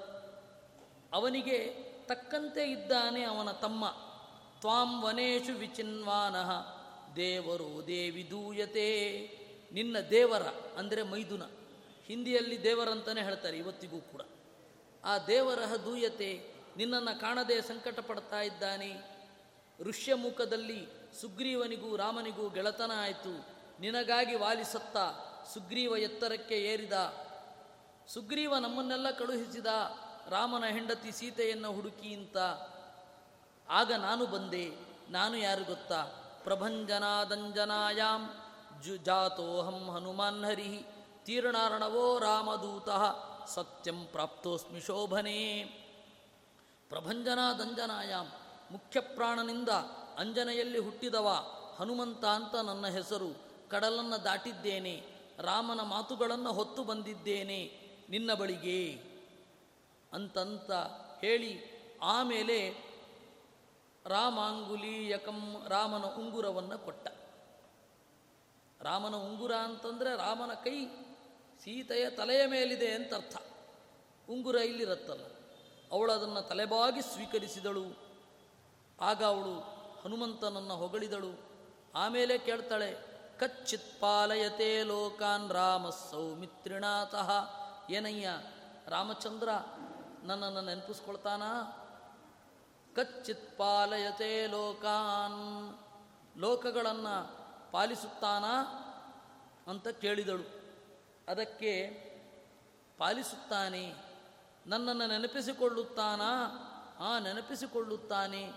ಅವನಿಗೆ ತಕ್ಕಂತೆ ಇದ್ದಾನೆ ಅವನ ತಮ್ಮ. ತ್ವಾಂ ವನೇಶು ವಿಚಿನ್ವಾನಃ. ದೇವರು ದೇವಿ ದೂಯತೆ. ನಿನ್ನ ದೇವರ ಅಂದರೆ ಮೈದುನ. ಹಿಂದಿಯಲ್ಲಿ ದೇವರಂತಲೇ ಹೇಳ್ತಾರೆ ಇವತ್ತಿಗೂ ಕೂಡ. ಆ ದೇವರ ದೂಯತೆ. ನಿನ್ನನ್ನು ಕಾಣದೆ ಸಂಕಟ ಪಡ್ತಾ ಇದ್ದಾನೆ ಋಷ್ಯಮುಖದಲ್ಲಿ ಸುಗ್ರೀವನಿಗೂ ರಾಮನಿಗೂ ಗೆಳತನ ಆಯಿತು. ನಿನಗಾಗಿ ವಾಲಿಸತ್ತ ಸುಗ್ರೀವ ಎತ್ತರಕ್ಕೆ ಏರಿದ. ಸುಗ್ರೀವ ನಮ್ಮನ್ನೆಲ್ಲ ಕಳುಹಿಸಿದ. ರಾಮನ ಹೆಂಡತಿ ಸೀತೆಯನ್ನು ಹುಡುಕಿ ಅಂತ ಆಗ ನಾನು ಬಂದೆ. ನಾನು ಯಾರು ಗೊತ್ತಾ? ಪ್ರಭಂಜನಾದಂಜನಾಯಾಂ ಜು ಜಾತೋಹಂ ಹನುಮಾನ್ ಹರಿ ತೀರ್ಣಾರ್ಣವೋ ರಾಮದೂತಃ ಸತ್ಯಂ ಪ್ರಾಪ್ತೋಸ್ಮಿ ಶೋಭನೆ. ಪ್ರಭಂಜನಾದಂಜನಾಯಾಮ್ ಮುಖ್ಯ ಪ್ರಾಣನಿಂದ ಅಂಜನೆಯಲ್ಲಿ ಹುಟ್ಟಿದವ ಹನುಮಂತ ಅಂತ ನನ್ನ ಹೆಸರು. ಕಡಲನ್ನು ದಾಟಿದ್ದೇನೆ, ರಾಮನ ಮಾತುಗಳನ್ನು ಹೊತ್ತು ಬಂದಿದ್ದೇನೆ. ನಿನ್ನ ಬಳಿಗೆ ಅಂತಂತ ಹೇಳಿ ಆಮೇಲೆ ರಾಮಾಂಗುಲೀಯಕಂ ರಾಮನ ಉಂಗುರವನ್ನು ಕೊಟ್ಟ. ರಾಮನ ಉಂಗುರ ಅಂತಂದರೆ ರಾಮನ ಕೈ ಸೀತೆಯ ತಲೆಯ ಮೇಲಿದೆ ಅಂತ ಅರ್ಥ ಉಂಗುರ ಇಲ್ಲಿರತ್ತಲ್ಲ. ಅವಳು ಅದನ್ನು ತಲೆಬಾಗಿ ಸ್ವೀಕರಿಸಿದಳು. ಆಗ ಅವಳು ಹನುಮಂತನನ್ನು ಹೊಗಳಿದಳು. ಆಮೇಲೆ ಕೇಳ್ತಾಳೆ, ಕಚ್ಚಿತ್ ಪಾಲಯತೆ ಲೋಕಾನ್ ರಾಮ ಸೌಮಿತ್ರಿಣಾತಃ ಏನಯ್ಯ, ರಾಮಚಂದ್ರ ನನ್ನನ್ನು ನೆನಪಿಸ್ಕೊಳ್ತಾನಾ? ಕಚ್ಚಿತ್ ಪಾಲಯತೆ ಲೋಕಾನ್. ಲೋಕಗಳನ್ನು ಪಾಲಿಸುತ್ತಾನಾ? ಅಂತ ಕೇಳಿದಳು. ಅದಕ್ಕೆ, ಪಾಲಿಸುತ್ತಾನೆ ನನ್ನನ್ನು ನೆನಪಿಸಿಕೊಳ್ಳುತ್ತಾನಾ? ಆ ನೆನಪಿಸಿಕೊಳ್ಳುತ್ತಾನೆ.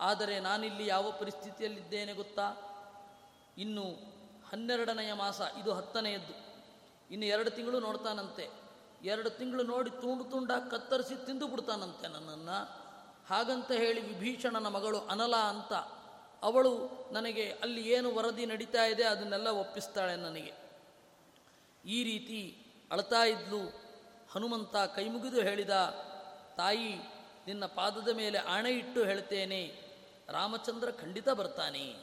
ಆದರೆ ನಾನಿಲ್ಲಿ ಯಾವ ಪರಿಸ್ಥಿತಿಯಲ್ಲಿದ್ದೇನೆ ಗೊತ್ತಾ? ಇನ್ನು ಹನ್ನೆರಡನೆಯ ಮಾಸ, ಇದು ಹತ್ತನೆಯದ್ದು. ಇನ್ನು ಎರಡು ತಿಂಗಳು ನೋಡ್ತಾನಂತೆ. ಎರಡು ತಿಂಗಳು ನೋಡಿ ತುಂಡು ತುಂಡ ಕತ್ತರಿಸಿ ತಿಂದು ಬಿಡ್ತಾನಂತೆ ನನ್ನನ್ನು. ಹಾಗಂತ ಹೇಳಿ ವಿಭೀಷಣನ ಮಗಳು ಅನಲ ಅಂತ, ಅವಳು ನನಗೆ ಅಲ್ಲಿ ಏನು ವರದಿ ನಡೀತಾ ಇದೆ ಅದನ್ನೆಲ್ಲ ಒಪ್ಪಿಸ್ತಾಳೆ ನನಗೆ. ಈ ರೀತಿ ಅಳ್ತಾ ಇದ್ಲು. ಹನುಮಂತ ಕೈಮುಗಿದು ಹೇಳಿದ, ತಾಯಿ, ನಿನ್ನ ಪಾದದ ಮೇಲೆ ಆಣೆ ಇಟ್ಟು ಹೇಳ್ತೇನೆ. ರಾಮಚಂದ್ರ ಖಂಡಿತ ಬರ್ತಾನೆ.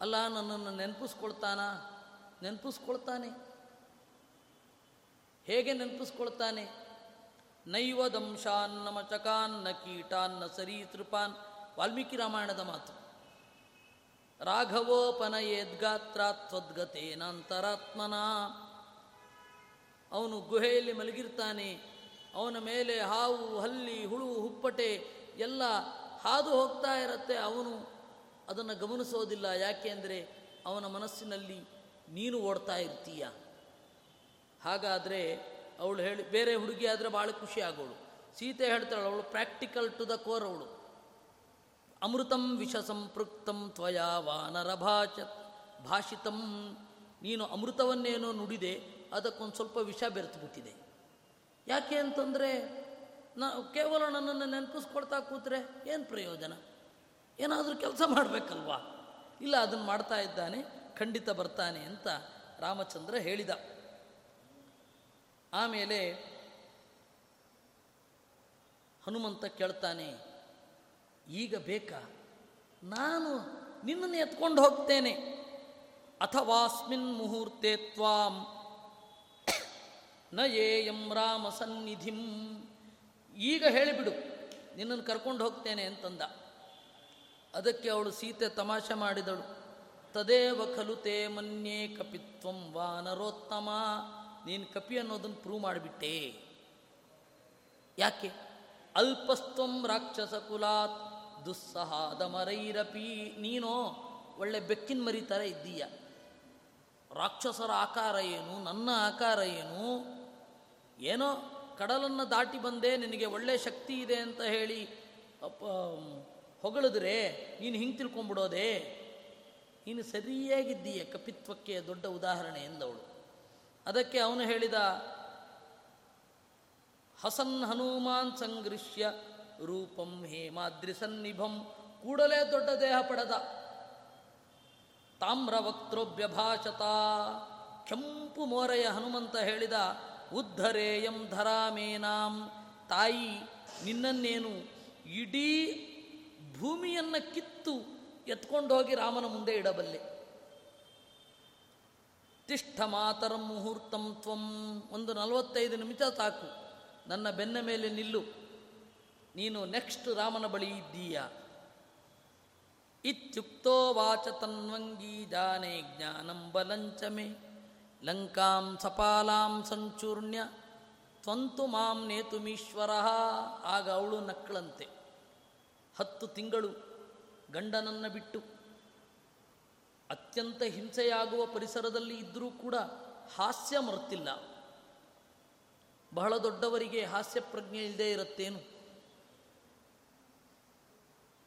ಅಲ್ಲ, ನನ್ನನ್ನು ನೆನಪಿಸ್ಕೊಳ್ತಾನ? ನೆನಪಿಸ್ಕೊಳ್ತಾನೆ. ಹೇಗೆ ನೆನಪಿಸ್ಕೊಳ್ತಾನೆ? ನೈವ ದಂಶಾನ್ನ ಮಚಕಾನ್ನ ಕೀಟಾನ್ನ ಸರೀತೃಪಾನ್ ವಾಲ್ಮೀಕಿ ರಾಮಾಯಣದ ಮಾತು. ರಾಘವೋಪನಯೇದ್ಗಾತ್ರಾತ್ವದ್ಗತೇನಾಂತರಾತ್ಮನ ಅವನು ಗುಹೆಯಲ್ಲಿ ಮಲಗಿರ್ತಾನೆ. ಅವನ ಮೇಲೆ ಹಾವು, ಹಲ್ಲಿ, ಹುಳು, ಹುಪ್ಪಟೆ ಎಲ್ಲ ಹಾದು ಹೋಗ್ತಾ ಇರತ್ತೆ. ಅವನು ಅದನ್ನು ಗಮನಿಸೋದಿಲ್ಲ. ಯಾಕೆ ಅಂದರೆ ಅವನ ಮನಸ್ಸಿನಲ್ಲಿ ನೀನು ಓಡ್ತಾ ಇರ್ತೀಯ. ಹಾಗಾದರೆ ಅವಳು ಹೇಳಿ, ಬೇರೆ ಹುಡುಗಿ ಆದರೆ ಭಾಳ ಖುಷಿ ಆಗೋಳು. ಸೀತೆ ಹೇಳ್ತಾಳೆ, ಅವಳು ಪ್ರಾಕ್ಟಿಕಲ್ ಟು ದ ಕೋರ್ ಅವಳು. ಅಮೃತಂ ವಿಷ ಸಂಪೃಕ್ತಂ ತ್ವಯಾ ವಾನರ ಭಾಷ ಭಾಷಿತಂ. ನೀನು ಅಮೃತವನ್ನೇನೋ ನುಡಿದೆ ಅದಕ್ಕೊಂದು ಸ್ವಲ್ಪ ವಿಷ ಬೆರೆತುಬಿಟ್ಟಿದೆ. ಯಾಕೆ ಅಂತಂದರೆ, ನಾ, ಕೇವಲ ನನ್ನನ್ನು ನೆನಪಿಸ್ಕೊಳ್ತಾ ಕೂತ್ರೆ ಏನು ಪ್ರಯೋಜನ? ಏನಾದರೂ ಕೆಲಸ ಮಾಡಬೇಕಲ್ವಾ? ಇಲ್ಲ ಅದನ್ನು ಮಾಡ್ತಾ ಇದ್ದಾನೆ, ಖಂಡಿತ ಬರ್ತಾನೆ ಅಂತ ರಾಮಚಂದ್ರ ಹೇಳಿದ. ಆಮೇಲೆ ಹನುಮಂತ ಕೇಳ್ತಾನೆ, ಈಗ ಬೇಕಾ? ನಾನು ನಿನ್ನನ್ನು ಎತ್ಕೊಂಡು ಹೋಗ್ತೇನೆ. ಅಥವಾಸ್ಮಿನ್ ಮುಹೂರ್ತೆ ತ್ವಾಂ. ನ ಏಯಂ ರಾಮ ಸನ್ನಿಧಿಂ. ಈಗ ಹೇಳಿಬಿಡು ನಿನ್ನನ್ನು ಕರ್ಕೊಂಡು ಹೋಗ್ತೇನೆ ಅಂತಂದ. ಅದಕ್ಕೆ ಅವಳು ಸೀತೆ ತಮಾಷೆ ಮಾಡಿದಳು. ತದೇವ ಖಲು ತೇ ಮನ್ಯೇ ಕಪಿತ್ವಂ ವಾನರೋತ್ತಮ. ನೀನು ಕಪಿ ಅನ್ನೋದನ್ನು ಪ್ರೂವ್ ಮಾಡಿಬಿಟ್ಟೆ. ಯಾಕೆ? ಅಲ್ಪಸ್ತ್ವಂ ರಾಕ್ಷಸ ಕುಲಾತ್, ದುಸ್ಸಹಾದ ಮರೈರಪಿ. ನೀನು ಒಳ್ಳೆ ಬೆಕ್ಕಿನ ಮರಿ ಥರ ಇದ್ದೀಯ. ರಾಕ್ಷಸರ ಆಕಾರ ಏನು? ನನ್ನ ಆಕಾರ ಏನು? ಏನೋ ಕಡಲನ್ನು ದಾಟಿ ಬಂದೆ, ನಿನಗೆ ಒಳ್ಳೆ ಶಕ್ತಿ ಇದೆ ಅಂತ ಹೇಳಿ ಹೊಗಳಿದ್ರೆ ನೀನು ಹಿಂಗೆ ತಿಳ್ಕೊಂಬಿಡೋದೆ? ನೀನು ಸರಿಯಾಗಿದ್ದೀಯ, ಕಪಿತ್ವಕ್ಕೆ ದೊಡ್ಡ ಉದಾಹರಣೆ ಎಂದವಳು. ಅದಕ್ಕೆ ಅವನು ಹೇಳಿದ, ಹಸನ್ ಹನುಮಾನ್ ಸಂಗೃಶ್ಯ ರೂಪಂ ಹೇಮಾದ್ರಿ ಸನ್ನಿಭಂ, ಕೂಡಲೇ ದೊಡ್ಡ ದೇಹ ಪಡೆದ. ತಾಮ್ರವಕ್ತೃಭ್ಯಭಾಷತ ಕೆಂಪು ಮೋರೆಯ ಹನುಮಂತ ಹೇಳಿದ ಉದ್ಧರೇಯಂ ಧರಾಮೇನಾಂ ತಾಯಿ, ನಿನ್ನನ್ನೇನು ಇಡೀ ಭೂಮಿಯನ್ನು ಕಿತ್ತು ಎತ್ಕೊಂಡು ಹೋಗಿ ರಾಮನ ಮುಂದೆ ಇಡಬಲ್ಲೆ. ತಿಷ್ಠ ಮಾತರಂ ಮುಹೂರ್ತಂ ತ್ವಂ. ಒಂದು ನಲವತ್ತೈದು ನಿಮಿಷ ಸಾಕು. ನನ್ನ ಬೆನ್ನ ಮೇಲೆ ನಿಲ್ಲು. ನೀನು ನೆಕ್ಸ್ಟ್ ರಾಮನ ಬಳಿ ಇದ್ದೀಯ. ಇತ್ಯುಕ್ತೋ ವಾಚ ತನ್ವಂಗೀ ಜಾನೇ ಜ್ಞಾನಂ ಬಲಂಚ ಮೇ ಲಂಕಾಂ ಸಪಾಲಾಂ ಸಂಚೂರ್ಣ್ಯ, ತ್ವಂತು ಮಾಂ ನೇತುಮೀಶ್ವರ. ಆಗ ಅವಳು ನಕ್ಕಳಂತೆ. ಹತ್ತು ತಿಂಗಳು ಗಂಡನನ್ನು ಬಿಟ್ಟು ಅತ್ಯಂತ ಹಿಂಸೆಯಾಗುವ ಪರಿಸರದಲ್ಲಿ ಇದ್ದರೂ ಕೂಡ ಹಾಸ್ಯ ಮರ್ತಿಲ್ಲ. ಬಹಳ ದೊಡ್ಡವರಿಗೆ ಹಾಸ್ಯ ಪ್ರಜ್ಞೆ ಇಲ್ಲದೆ ಇರುತ್ತೇನು?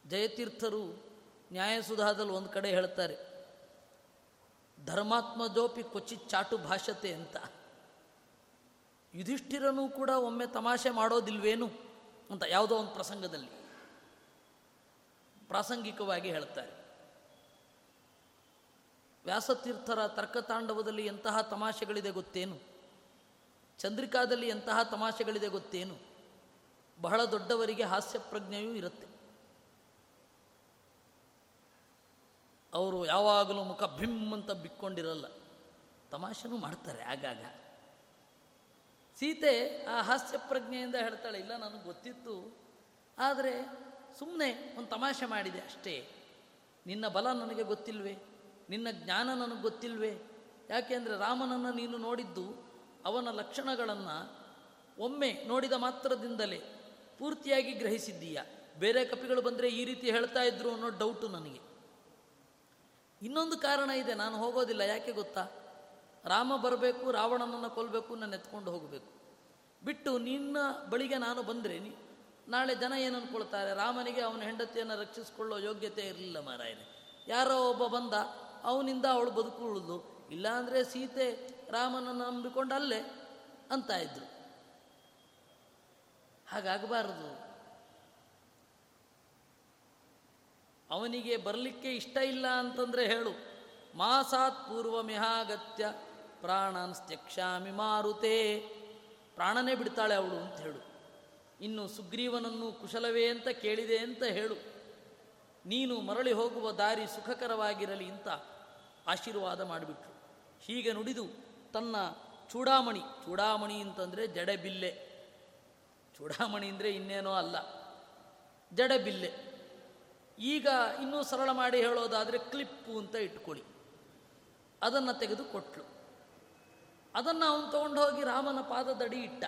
ಜಯತೀರ್ಥರು ನ್ಯಾಯಸುಧಾದಲ್ಲಿ ಒಂದು ಕಡೆ ಹೇಳ್ತಾರೆ ಧರ್ಮಾತ್ಮಜೋಪಿ ಕ್ವಚಿತ್ ಚಾಟು ಭಾಷತೆ ಅಂತ. ಯುಧಿಷ್ಠಿರನೂ ಕೂಡ ಒಮ್ಮೆ ತಮಾಷೆ ಮಾಡೋದಿಲ್ವೇನು ಅಂತ ಯಾವುದೋ ಒಂದು ಪ್ರಸಂಗದಲ್ಲಿ ಪ್ರಾಸಂಗಿಕವಾಗಿ ಹೇಳ್ತಾರೆ ವ್ಯಾಸತೀರ್ಥರ ತರ್ಕತಾಂಡವದಲ್ಲಿ ಎಂತಹ ತಮಾಷೆಗಳಿದೆ ಗೊತ್ತೇನು? ಚಂದ್ರಿಕಾದಲ್ಲಿ ಎಂತಹ ತಮಾಷೆಗಳಿದೆ ಗೊತ್ತೇನು? ಬಹಳ ದೊಡ್ಡವರಿಗೆ ಹಾಸ್ಯ ಪ್ರಜ್ಞೆಯೂ ಇರುತ್ತೆ. ಅವರು ಯಾವಾಗಲೂ ಮುಖ ಭಿಮ್ ಅಂತ ಬಿಕ್ಕೊಂಡಿರಲ್ಲ. ತಮಾಷೆನೂ ಮಾಡ್ತಾರೆ ಆಗಾಗ. ಸೀತೆ ಆ ಹಾಸ್ಯ ಪ್ರಜ್ಞೆಯಿಂದ ಹೇಳ್ತಾಳೆ, ಇಲ್ಲ, ನನಗೆ ಗೊತ್ತಿತ್ತು. ಆದರೆ ಸುಮ್ಮನೆ ಒಂದು ತಮಾಷೆ ಮಾಡಿದೆ ಅಷ್ಟೇ. ನಿನ್ನ ಬಲ ನನಗೆ ಗೊತ್ತಿಲ್ವೇ? ನಿನ್ನ ಜ್ಞಾನ ನನಗೆ ಗೊತ್ತಿಲ್ವೇ? ಯಾಕೆಂದರೆ ರಾಮನನ್ನು ನೀನು ನೋಡಿದ್ದು ಅವನ ಲಕ್ಷಣಗಳನ್ನು ಒಮ್ಮೆ ನೋಡಿದ ಮಾತ್ರದಿಂದಲೇ ಪೂರ್ತಿಯಾಗಿ ಗ್ರಹಿಸಿದ್ದೀಯ? ಬೇರೆ ಕಪಿಗಳು ಬಂದರೆ ಈ ರೀತಿ ಹೇಳ್ತಾ ಇದ್ರು ಅನ್ನೋ ಡೌಟು ನನಗೆ. ಇನ್ನೊಂದು ಕಾರಣ ಇದೆ, ನಾನು ಹೋಗೋದಿಲ್ಲ, ಯಾಕೆ ಗೊತ್ತಾ? ರಾಮ ಬರಬೇಕು, ರಾವಣನನ್ನು ಕೊಲ್ಲಬೇಕು ನಾನು ಎತ್ಕೊಂಡು ಹೋಗಬೇಕು. ಬಿಟ್ಟು ನಿನ್ನ ಬಳಿಗೆ ನಾನು ಬಂದರೆ ನೀ ನಾಳೆ ಜನ ಏನು ಅಂದ್ಕೊಳ್ತಾರೆ ರಾಮನಿಗೆ ಅವನ ಹೆಂಡತಿಯನ್ನು ರಕ್ಷಿಸಿಕೊಳ್ಳೋ ಯೋಗ್ಯತೆ ಇರಲಿಲ್ಲ ಮಾರಾಯನೆ ಯಾರೋ ಒಬ್ಬ ಬಂದ, ಅವನಿಂದ ಅವಳು ಬದುಕುಳಿದು, ಇಲ್ಲಾಂದರೆ ಸೀತೆ ರಾಮನನ್ನು ನಂಬಿಕೊಂಡು ಅಲ್ಲೇ ಅಂತ ಇದ್ರು. ಹಾಗಾಗಬಾರದು. ಅವನಿಗೆ ಬರಲಿಕ್ಕೆ ಇಷ್ಟ ಇಲ್ಲ ಅಂತಂದರೆ ಹೇಳು. ಮಾಸಾತ್ ಪೂರ್ವ ಮಿಹಾಗತ್ಯ ಪ್ರಾಣಾನ್ ತ್ಯಕ್ಷಾಮಿ ಮಾರುತೇ. ಪ್ರಾಣನೇ ಬಿಡ್ತಾಳೆ ಅವಳು ಅಂತ ಹೇಳು. ಇನ್ನು ಸುಗ್ರೀವನನ್ನು ಕುಶಲವೇ ಅಂತ ಕೇಳಿದೆ ಅಂತ ಹೇಳು. ನೀನು ಮರಳಿ ಹೋಗುವ ದಾರಿ ಸುಖಕರವಾಗಿರಲಿ ಅಂತ ಆಶೀರ್ವಾದ ಮಾಡಿಬಿಟ್ರು. ಹೀಗೆ ನುಡಿದು ತನ್ನ ಚೂಡಾಮಣಿ ಚೂಡಾಮಣಿ ಅಂತಂದರೆ ಜಡೆಬಿಲ್ಲೆ. ಚೂಡಾಮಣಿ ಅಂದರೆ ಇನ್ನೇನೋ ಅಲ್ಲ. ಜಡೆಬಿಲ್ಲೆ. ಈಗ ಇನ್ನೂ ಸರಳ ಮಾಡಿ ಹೇಳೋದಾದರೆ ಕ್ಲಿಪ್ಪು ಅಂತ ಇಟ್ಕೊಳ್ಳಿ. ಅದನ್ನು ತೆಗೆದು ಕೊಟ್ಲು. ಅದನ್ನು ಅವನು ತಗೊಂಡು ಹೋಗಿ ರಾಮನ ಪಾದದಡಿ ಇಟ್ಟ.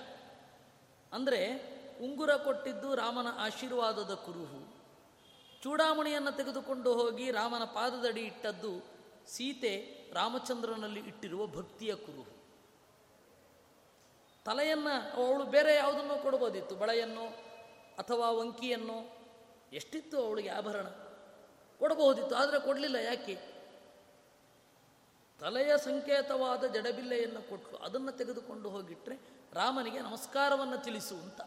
ಅಂದರೆ ಉಂಗುರ ಕೊಟ್ಟಿದ್ದು ರಾಮನ ಆಶೀರ್ವಾದದ ಕುರುಹು. ಚೂಡಾಮಣಿಯನ್ನು ತೆಗೆದುಕೊಂಡು ಹೋಗಿ ರಾಮನ ಪಾದದಡಿ ಇಟ್ಟದ್ದು ಸೀತೆ ರಾಮಚಂದ್ರನಲ್ಲಿ ಇಟ್ಟಿರುವ ಭಕ್ತಿಯ ಕುರುಹು. ತಲೆಯನ್ನು ಅವಳು ಬೇರೆ ಯಾವುದನ್ನೋ ಕೊಡ್ಬೋದಿತ್ತು, ಬಳೆಯನ್ನು ಅಥವಾ ವಂಕಿಯನ್ನು ಎಷ್ಟಿತ್ತು ಅವಳಿಗೆ ಆಭರಣ? ಕೊಡಬಹುದಿತ್ತು, ಆದರೆ ಕೊಡಲಿಲ್ಲ ಯಾಕೆ? ತಲೆಯ ಸಂಕೇತವಾದ ಜಡಬಿಲ್ಲೆಯನ್ನು ಕೊಟ್ಟು ಅದನ್ನು ತೆಗೆದುಕೊಂಡು ಹೋಗಿಟ್ಟರೆ ರಾಮನಿಗೆ ನಮಸ್ಕಾರವನ್ನು ತಿಳಿಸು ಅಂತ.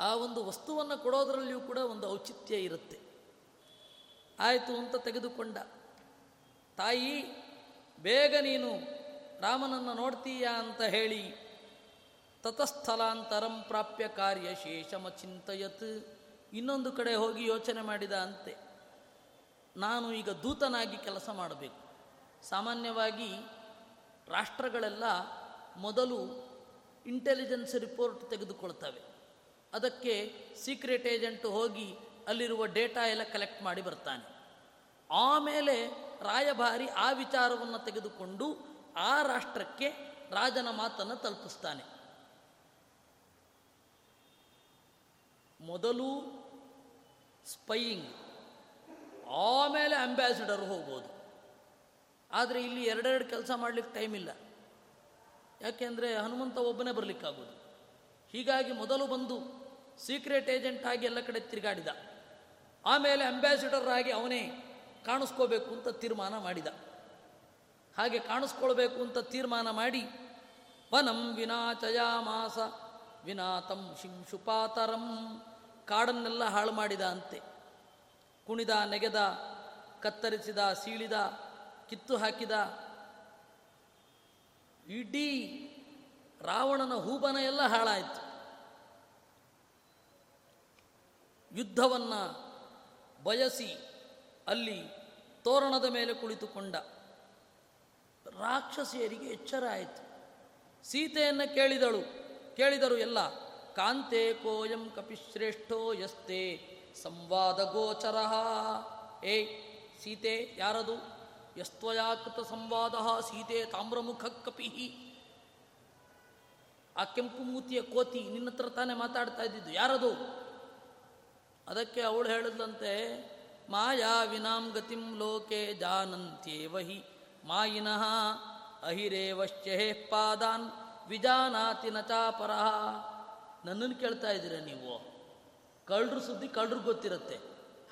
ಆ ಒಂದು ವಸ್ತುವನ್ನು ಕೊಡೋದರಲ್ಲಿಯೂ ಕೂಡ ಒಂದು ಔಚಿತ್ಯ ಇರುತ್ತೆ. ಆಯಿತು ಅಂತ ತೆಗೆದುಕೊಂಡ. ತಾಯಿ, ಬೇಗ ನೀನು ರಾಮನನ್ನು ನೋಡ್ತೀಯಾ ಅಂತ ಹೇಳಿ, ತತಸ್ಥಲಾಂತರಂ ಪ್ರಾಪ್ಯ ಕಾರ್ಯ ಶೇಷಮಚಿಂತಯತ್. ಇನ್ನೊಂದು ಕಡೆ ಹೋಗಿ ಯೋಚನೆ ಮಾಡಿದ ಅಂತೆ. ನಾನು ಈಗ ದೂತನಾಗಿ ಕೆಲಸ ಮಾಡಬೇಕು. ಸಾಮಾನ್ಯವಾಗಿ ರಾಷ್ಟ್ರಗಳೆಲ್ಲ ಮೊದಲು ಇಂಟೆಲಿಜೆನ್ಸ್ ರಿಪೋರ್ಟ್ ತೆಗೆದುಕೊಳ್ತವೆ. ಅದಕ್ಕೆ ಸೀಕ್ರೆಟ್ ಏಜೆಂಟ್ ಹೋಗಿ ಅಲ್ಲಿರುವ ಡೇಟಾ ಎಲ್ಲ ಕಲೆಕ್ಟ್ ಮಾಡಿ ಬರ್ತಾನೆ. ಆಮೇಲೆ ರಾಯಭಾರಿ ಆ ವಿಚಾರವನ್ನು ತೆಗೆದುಕೊಂಡು ಆ ರಾಷ್ಟ್ರಕ್ಕೆ ರಾಜನ ಮಾತನ್ನು ತಲುಪಿಸ್ತಾನೆ. ಮೊದಲು ಸ್ಪೈಯಿಂಗ್. ಆಮೇಲೆ ಅಂಬ್ಯಾಸಿಡರ್ ಹೋಗ್ಬೋದು. ಆದರೆ ಇಲ್ಲಿ ಎರಡೆರಡು ಕೆಲಸ ಮಾಡಲಿಕ್ಕೆ ಟೈಮ್ ಇಲ್ಲ. ಯಾಕೆಂದರೆ ಹನುಮಂತ ಒಬ್ಬನೇ ಬರಲಿಕ್ಕಾಗೋದು. ಹೀಗಾಗಿ ಮೊದಲು ಬಂದು ಸೀಕ್ರೆಟ್ ಏಜೆಂಟ್ ಆಗಿ ಎಲ್ಲ ಕಡೆ ತಿರುಗಾಡಿದ. ಆಮೇಲೆ ಅಂಬ್ಯಾಸಿಡರ್ ಆಗಿ ಅವನೇ ಕಾಣಿಸ್ಕೋಬೇಕು ಅಂತ ತೀರ್ಮಾನ ಮಾಡಿದ. ಹಾಗೆ ಕಾಣಿಸ್ಕೊಳ್ಬೇಕು ಅಂತ ತೀರ್ಮಾನ ಮಾಡಿ, ವನಂ ವಿನಾಚಯಾಮಾಸ ವಿನಾತಂ ಶಿಂಶುಪಾತರಂ. ಕಾಡನ್ನೆಲ್ಲ ಹಾಳು ಮಾಡಿದ ಅಂತೆ. ಕುಣಿದ, ನೆಗೆದ, ಕತ್ತರಿಸಿದ, ಸೀಳಿದ, ಕಿತ್ತು ಹಾಕಿದ. ಇಡೀ ರಾವಣನ ಹೂಬನ ಎಲ್ಲ ಹಾಳಾಯಿತು. ಯುದ್ಧವನ್ನು ಬಯಸಿ ಅಲ್ಲಿ ತೋರಣದ ಮೇಲೆ ಕುಳಿತುಕೊಂಡ. ರಾಕ್ಷಸಿಯರಿಗೆ ಎಚ್ಚರ ಆಯಿತು. ಸೀತೆಯನ್ನು ಕೇಳಿದಳು, ಕೇಳಿದರು ಎಲ್ಲ. ಕಾಂತೆ ಕೋಯಂ ಕಪಿಶ್ರೇಷ್ಠೋ ಯಸ್ತೆ. ಸಂವಾದ ಗೋಚರ. ಏ, ಸೀತೆ ಯಾರದು? ಯಸ್ತ್ವಯಾಕೃತ ಸಂವಾದ ಸೀತೆ ತಾಮ್ರಮುಖ ಕಪಿಹಿ ಆ ಕೆಂಪು ಮೂತಿಯ ಕೋತಿ ನಿನ್ನ ಹತ್ರ ತಾನೇ ಮಾತಾಡ್ತಾ ಇದ್ದಿದ್ದು. ಯಾರದು? ಅದಕ್ಕೆ ಅವಳು ಹೇಳಿದ್ಲಂತೆ, ಮಾಯಾ ವಿನಾಂ ಗತಿಂ ಲೋಕೆ ಜಾನಂತ್ಯೇವ ಹಿ ಮಾಯಿನಃ ಅಹಿರೇವಶ್ಚಹೇ ಪಾದಾನ್ ವಿಜಾನಾತಿ ನಚಾಪರಃ. ನನ್ನನ್ನು ಕೇಳ್ತಾ ಇದ್ದೀರ ನೀವು? ಕಳ್ಳರ ಸುದ್ದಿ ಕಳ್ಳರಿಗೆ ಗೊತ್ತಿರುತ್ತೆ.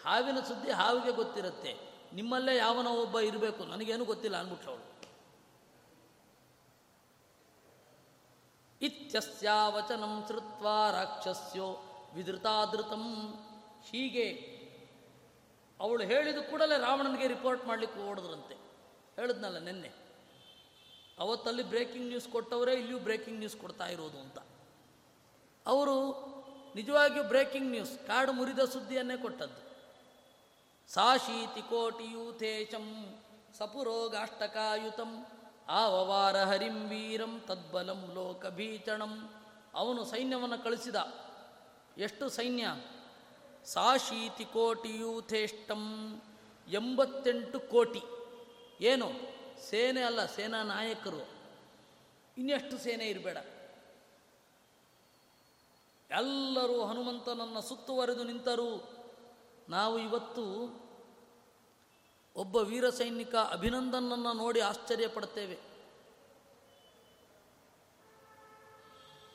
ಹಾವಿನ ಸುದ್ದಿ ಹಾವಿಗೆ ಗೊತ್ತಿರುತ್ತೆ. ನಿಮ್ಮಲ್ಲೇ ಯಾವನೋ ಒಬ್ಬ ಇರಬೇಕು. ನನಗೇನು ಗೊತ್ತಿಲ್ಲ ಅಂದ್ಬಿಟ್ಲವಳು ಇತ್ಯಸ್ಯಾವಚನ ಶೃತ್ವ ರಾಕ್ಷಸ್ಯೋ ವಿಧೃತಾದೃತಂ ಹೀಗೆ ಅವಳು ಹೇಳಿದ ಕೂಡಲೇ ರಾವಣನಿಗೆ ರಿಪೋರ್ಟ್ ಮಾಡಲಿಕ್ಕೆ ಓಡಿದ್ರಂತೆ. ಹೇಳಿದ್ನಲ್ಲ ನಿನ್ನೆ. ಅವತ್ತಲ್ಲಿ ಬ್ರೇಕಿಂಗ್ ನ್ಯೂಸ್ ಕೊಟ್ಟವರೇ, ಇಲ್ಲಿಯೂ ಬ್ರೇಕಿಂಗ್ ನ್ಯೂಸ್ ಕೊಡ್ತಾ ಇರೋದು ಅಂತ. ಅವರು ನಿಜವಾಗಿಯೂ ಬ್ರೇಕಿಂಗ್ ನ್ಯೂಸ್ ಕಾಡು ಮುರಿದ ಸುದ್ದಿಯನ್ನೇ ಕೊಟ್ಟದ್ದು. ಸಾಶೀತಿ ಕೋಟಿಯೂಥೇಶಂ ಸಪುರೋಗಾಷ್ಟಕಾಯುತಂ, ಆವವಾರ ಹರಿಂ ವೀರಂ ತದ್ಬಲಂ ಲೋಕಭೀಚಣಂ. ಅವನು ಸೈನ್ಯವನ್ನು ಕಳಿಸಿದ. ಎಷ್ಟು ಸೈನ್ಯ? ಸಾಶೀತಿ ಕೋಟಿಯೂಥೇಷ್ಟಂ ಎಂಬತ್ತೆಂಟು ಕೋಟಿ. ಏನು? ಸೇನೆ ಅಲ್ಲ, ಸೇನಾ ನಾಯಕರು. ಇನ್ನೆಷ್ಟು ಸೇನೆ ಇರಬೇಡ. ಎಲ್ಲರೂ ಹನುಮಂತನನ್ನು ಸುತ್ತುವರೆದು ನಿಂತರು. ನಾವು ಇವತ್ತು ಒಬ್ಬ ವೀರ ಸೈನಿಕ ಅಭಿನಂದನನ್ನು ನೋಡಿ ಆಶ್ಚರ್ಯ ಪಡ್ತೇವೆ.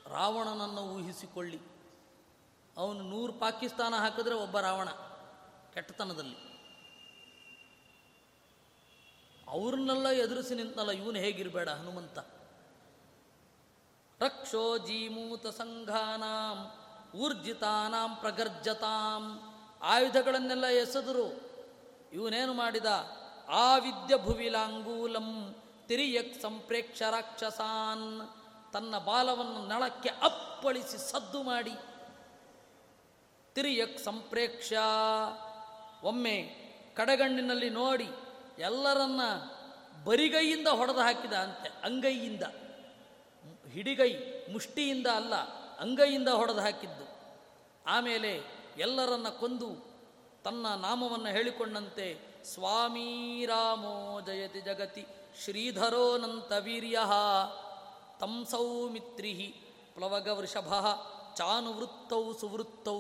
ರಾವಣನನ್ನು ಊಹಿಸಿಕೊಳ್ಳಿ. ಅವನು ನೂರು ಪಾಕಿಸ್ತಾನ ಹಾಕಿದ್ರೆ ಒಬ್ಬ ರಾವಣ, ಕೆಟ್ಟತನದಲ್ಲಿ. ಅವ್ರನ್ನೆಲ್ಲ ಎದುರಿಸಿ ನಿಂತನಲ್ಲ, ಇವನು ಹೇಗಿರಬೇಡ ಹನುಮಂತ. ರಕ್ಷೋ ಜೀಮೂತ ಸಂಘಾನಾಂ ಊರ್ಜಿತಾನಾಂ ಪ್ರಗರ್ಜತಾಂ ಆಯುಧಗಳನ್ನೆಲ್ಲ ಎಸೆದರು. ಇವನೇನು ಮಾಡಿದ? ಆವಿದ್ಯ ಭುವಿಲಾಂಗೂಲಂ ತಿರಿಯಕ್ ಸಂಪ್ರೇಕ್ಷ ರಾಕ್ಷಸಾನ್. ತನ್ನ ಬಾಲವನ್ನು ನಳಕ್ಕೆ ಅಪ್ಪಳಿಸಿ ಸದ್ದು ಮಾಡಿ. ತಿರಿಯಕ್ ಸಂಪ್ರೇಕ್ಷ. ಒಮ್ಮೆ ಕಡೆಗಣ್ಣಿನಲ್ಲಿ ನೋಡಿ ಎಲ್ಲರನ್ನ ಬರಿಗೈಯಿಂದ ಹೊಡೆದು ಹಾಕಿದ ಅಂತೆ, ಅಂಗೈಯಿಂದ. ಹಿಡಿಗೈ ಮುಷ್ಟಿಯಿಂದ ಅಲ್ಲ, ಅಂಗೈಯಿಂದ ಹೊಡೆದು ಹಾಕಿದ್ದು. ಆಮೇಲೆ ಎಲ್ಲರನ್ನ ಕೊಂದು ತನ್ನ ನಾಮವನ್ನು ಹೇಳಿಕೊಂಡಂತೆ, ಸ್ವಾಮೀ ರಾಮೋ ಜಯತಿ ಜಗತಿ ಶ್ರೀಧರೋನಂತ ವೀರ್ಯ, ತಂ ಮಿತ್ರಿ ಪ್ಲವಗ ವೃಷಭ, ಚಾನುವೃತ್ತೌ ಸುವೃತ್ತೌ,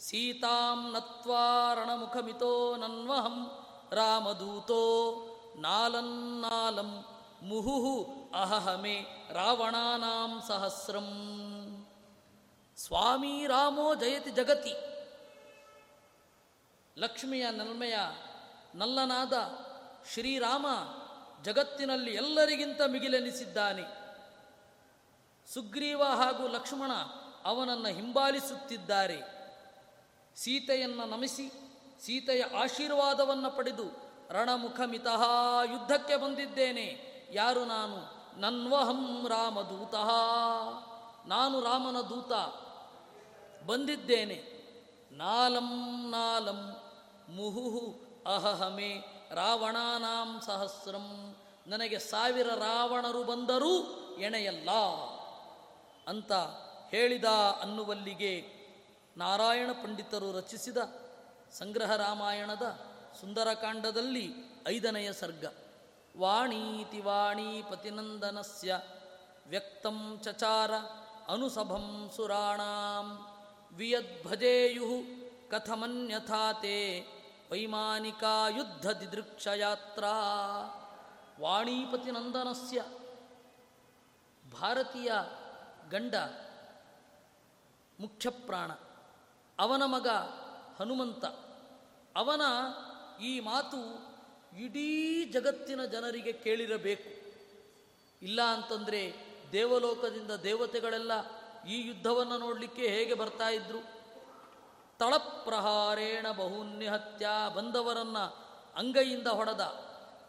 ಸೀತಾಂ ನತ್ವಾರಣಮುಖಮಿತೋ ನನ್ವಹಂ ರಾಮದೂತೋ ನಾಲನ್ನಾಲಂ ಮುಹುಹು ಅಹಹಮೆ ರಾವಣಾನಾಂ ಸಹಸ್ರಂ. ಸ್ವಾಮಿ ರಾಮೋ ಜಯತಿ ಜಗತಿ. ಲಕ್ಷ್ಮಿಯ ನಲ್ಮೆಯ ನಲ್ಲನಾದ ಶ್ರೀರಾಮ ಜಗತ್ತಿನಲ್ಲಿ ಎಲ್ಲರಿಗಿಂತ ಮಿಗಿಲೆನಿಸಿದ್ದಾನೆ. ಸುಗ್ರೀವ ಹಾಗೂ ಲಕ್ಷ್ಮಣ ಅವನನ್ನು ಹಿಂಬಾಲಿಸುತ್ತಿದ್ದಾರೆ. ಸೀತೆಯನ್ನು ನಮಿಸಿ, ಸೀತೆಯ ಆಶೀರ್ವಾದವನ್ನು ಪಡೆದು ರಣಮುಖಮಿತಃ ಯುದ್ಧಕ್ಕೆ ಬಂದಿದ್ದೇನೆ. ಯಾರು ನಾನು? ನನ್ವಹಂ ರಾಮದೂತಃ. ನಾನು ರಾಮನ ದೂತ. ಬಂದಿದ್ದೇನೆ. ನಾಲಂ ನಾಲಂ ಮುಹುಹು ಅಹಹಮೆ ರಾವಣಾನಾಂ ಸಹಸ್ರಂ. ನನಗೆ ಸಾವಿರ ರಾವಣರು ಬಂದರೂ ಎಣೆಯಲ್ಲ. ಅಂತ ಹೇಳಿದ ಅನ್ನುವಲ್ಲಿಗೆ ನಾರಾಯಣ ಪಂಡಿತರು ರಚಿಸಿದ ಸಂಗ್ರಹ ರಾಮಾಯಣದ ಸುಂದರಕಾಂಡದಲ್ಲಿ ಐದನೆಯ ಸರ್ಗ. ವಾಣೀತಿ ವಾಣೀಪತಿನಂದನಸ್ಯ ವ್ಯಕ್ತಂ ಚಚಾರ ಅನುಸಭಂ ಸುರಾಣಾಂ ವಿಯದ್ಭಜೇಯು ಕಥಮನ್ಯಥಾ ತೇ ವೈಮಾನಿಕಾ ಯುದ್ಧ ದಿದೃಕ್ಷಯಾತ್ರಾ. ವಾಣೀಪತಿನಂದನಸ್ಯ ಭಾರತೀಯ ಗಂಡ ಮುಖ್ಯ ಪ್ರಾಣ ಅವನ ಮಗ ಹನುಮಂತ, ಅವನ ಈ ಮಾತು ಇಡೀ ಜಗತ್ತಿನ ಜನರಿಗೆ ಕೇಳಿರಬೇಕು. ಇಲ್ಲ ಅಂತಂದರೆ ದೇವಲೋಕದಿಂದ ದೇವತೆಗಳೆಲ್ಲ ಈ ಯುದ್ಧವನ್ನು ನೋಡಲಿಕ್ಕೆ ಹೇಗೆ ಬರ್ತಾ ಇದ್ರು? ತಳಪ್ರಹಾರೇಣ ಬಹುನ್ಯಹತ್ಯ ಬಂದವರನ್ನ ಅಂಗೈಯಿಂದ ಹೊಡೆದ.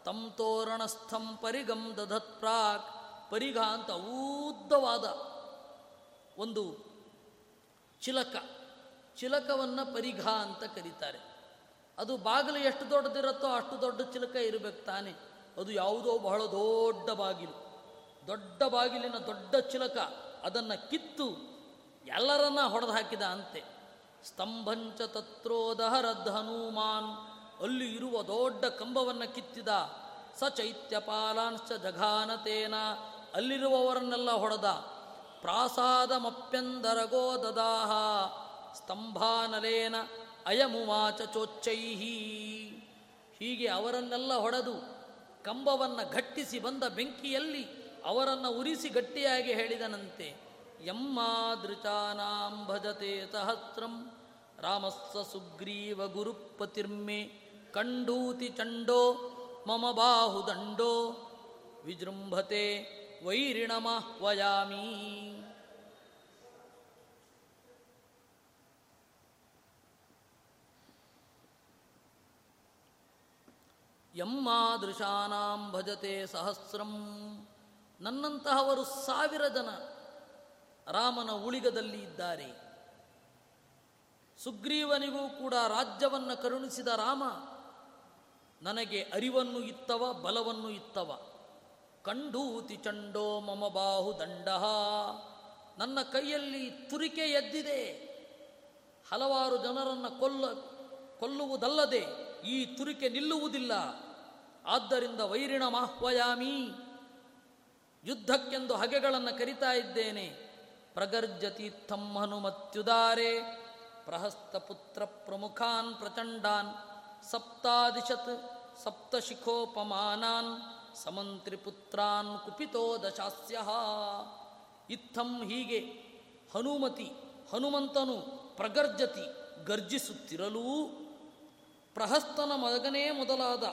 ತಂ ತೋರಣಸ್ಥಂ ಪರಿಗಂ ದಧತ್ ಪ್ರಾಕ್. ಪರಿಘ ಅಂತ ಉದ್ದವಾದ ಒಂದು ಚಿಲಕ. ಚಿಲಕವನ್ನು ಪರಿಘ ಅಂತ ಕರೀತಾರೆ. ಅದು ಬಾಗಿಲು ಎಷ್ಟು ದೊಡ್ಡದಿರುತ್ತೋ ಅಷ್ಟು ದೊಡ್ಡ ಚಿಲಕ ಇರಬೇಕು ತಾನೆ. ಅದು ಯಾವುದೋ ಬಹಳ ದೊಡ್ಡ ಬಾಗಿಲು. ದೊಡ್ಡ ಬಾಗಿಲಿನ ದೊಡ್ಡ ಚಿಲಕ ಅದನ್ನು ಕಿತ್ತು ಎಲ್ಲರನ್ನ ಹೊಡೆದು ಹಾಕಿದ ಅಂತೆ. ಸ್ತಂಭಂಚ ತತ್ರೋದಹರದ್ ಹನುಮಾನ್ ಅಲ್ಲಿ ಇರುವ ದೊಡ್ಡ ಕಂಬವನ್ನು ಕಿತ್ತಿದ ಸ ಚೈತ್ಯಪಾಲಾಂಶ ಜಘಾನತೇನ ಅಲ್ಲಿರುವವರನ್ನೆಲ್ಲ ಹೊಡೆದ. ಪ್ರಾಸಾದಮಪ್ಯಂದರಗೋ ದದಾಹ ಸ್ತಂಭಾನಲೇನ ಅಯಮುವಾಚ ಚೋಚ್ಚೈಹಿ. ಹೀಗೆ ಅವರನ್ನೆಲ್ಲ ಹೊಡೆದು ಕಂಬವನ್ನು ಘಟ್ಟಿಸಿ ಬಂದ ಬೆಂಕಿಯಲ್ಲಿ ಅವರನ್ನು ಉರಿಸಿ ಗಟ್ಟಿಯಾಗಿ ಹೇಳಿದನಂತೆ. ಯಮ್ಮಾದೃಚಾನಾಂ ಭಜತೆ ಸಹಸ್ರಂ. ರಾಮಸ್ಸ ಸುಗ್ರೀವ ಗುರುಪತಿರ್ಮೆ. ಕಂಡೂತಿ ಚಂಡೋ ಮಮ ಬಾಹುದಂಡೋ. ವಿಜೃಂಭತೆ ವೈರಿಣಮಹ್ವಯಾಮಿ ಯಮ್ಮಾದೃಶಾನಾಂ ಭಜತೆ ಸಹಸ್ರಂ. ನನ್ನಂತಹವರು ಸಾವಿರ ಜನ ರಾಮನ ಉಳಿಗದಲ್ಲಿ ಇದ್ದಾರೆ. ಸುಗ್ರೀವನಿಗೂ ಕೂಡ ರಾಜ್ಯವನ್ನು ಕರುಣಿಸಿದ ರಾಮ, ನನಗೆ ಅರಿವನ್ನು ಇತ್ತವ, ಬಲವನ್ನು ಇತ್ತವ. ಕಂಡೂತಿ ಚಂಡೋ ಮಮ ಬಾಹು ದಂಡ. ನನ್ನ ಕೈಯಲ್ಲಿ ತುರಿಕೆ ಎದ್ದಿದೆ. ಹಲವಾರು ಜನರನ್ನು ಕೊಲ್ಲ, ಕೊಲ್ಲುವುದಲ್ಲದೆ ಈ ತುರಿಕೆ ನಿಲ್ಲುವುದಿಲ್ಲ. ಆದ್ದರಿಂದ ವೈರಿಣ ಮಾಹ್ವಯಾಮಿ ಯುದ್ಧಕ್ಕೆಂದು ಹಗೆಗಳನ್ನು ಕರಿತಾ ಇದ್ದೇನೆ. ಪ್ರಗರ್ಜತಿ ಹನುಮತ್ಯುದಾರೆ. ಪ್ರಹಸ್ತಪುತ್ರ ಪ್ರಮುಖಾನ್ ಪ್ರಚಂಡಾನ್. ಸಪ್ತಾದಿಶತ್ ಸಪ್ತಶಿಖೋಪಮಾನಾನ್. ಸಮಂತ್ರಿಪುತ್ರಾನ್ ಕುಪಿತೋ ದಶಾಸ್ಯ ಇತ್ತಂ ಹೀಗೆ ಹನುಮತಿ ಹನುಮಂತನು ಪ್ರಗರ್ಜತಿ ಗರ್ಜಿಸುತ್ತಿರಲು ಪ್ರಹಸ್ತನ ಮಗನೇ ಮೊದಲಾದ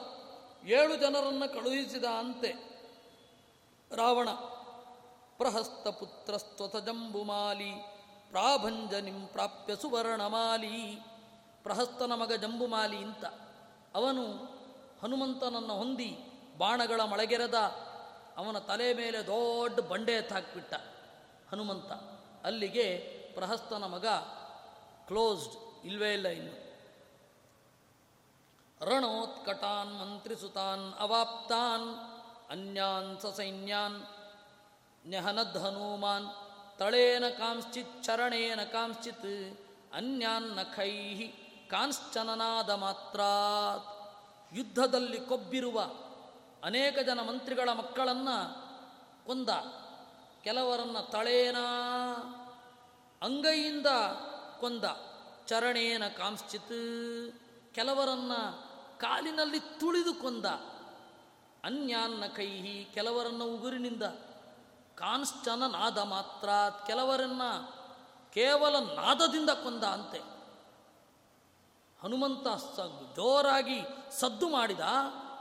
ಏಳು ಜನರನ್ನು ಕಳುಹಿಸಿದ ಅಂತೆ. ರಾವಣ, ಪ್ರಹಸ್ತ ಪುತ್ರ ಜಂಬುಮಾಲಿ ಪ್ರಾಭಂಜನಿಂ ಪ್ರಾಪ್ಯ ಸುವರ್ಣಮಾಲಿ ಪ್ರಹಸ್ತನ ಮಗ ಜಂಬುಮಾಲಿ ಅಂತ ಅವನು ಹನುಮಂತನನ್ನು ಹೊಂದಿ ಬಾಣಗಳ ಮಳೆಗೆರೆದ ಅವನ ತಲೆ ಮೇಲೆ ದೊಡ್ಡ ಬಂಡೆ ಎತ್ತಾಕ್ಬಿಟ್ಟ. ಹನುಮಂತ ಅಲ್ಲಿಗೆ ಪ್ರಹಸ್ತನ ಮಗ ಕ್ಲೋಸ್ಡ್ ಇಲ್ವೇ ಇಲ್ಲ ಇನ್ನು. ರಣೋತ್ಕಟಾನ್ ಮಂತ್ರಿಸುತಾನ್, ಅವಾಪ್ತಾನ್, ಅನ್ಯಾನ್ ಸಸೈನ್ಯಾನ್ ನ್ಯಹನದ್ ಹನುಮಾನ್ ತಳೇನ ಕಾಂಶ್ಚಿತ್, ಚರಣೇನ ಕಾಂಶ್ಚಿತ್, ಅನ್ಯಾನ್ ನಖೈ ಕಾಂಶ್ಚನನಾದ ಮಾತ್ರಾತ್. ಯುದ್ಧದಲ್ಲಿ ಕೊಬ್ಬಿರುವ ಅನೇಕ ಜನ ಮಂತ್ರಿಗಳ ಮಕ್ಕಳನ್ನು ಕೊಂದ. ಕೆಲವರನ್ನು ತಳೇನ ಅಂಗೈಯಿಂದ ಕೊಂದ. ಚರಣೇನ ಕಾಂಶ್ಚಿತ್, ಕೆಲವರನ್ನ ಕಾಲಿನಲ್ಲಿ ತುಳಿದು ಕೊಂದ. ಅನ್ಯಾನ್ನ ಕೈಹಿ ಕೆಲವರನ್ನ ಉಗುರಿನಿಂದ. ಕಾನ್ಸ್ಟನ ನಾದ ಮಾತ್ರ ಕೆಲವರನ್ನ ಕೇವಲ ನಾದದಿಂದ ಕೊಂದ ಅಂತೆ. ಹನುಮಂತ ಜೋರಾಗಿ ಸದ್ದು ಮಾಡಿದ.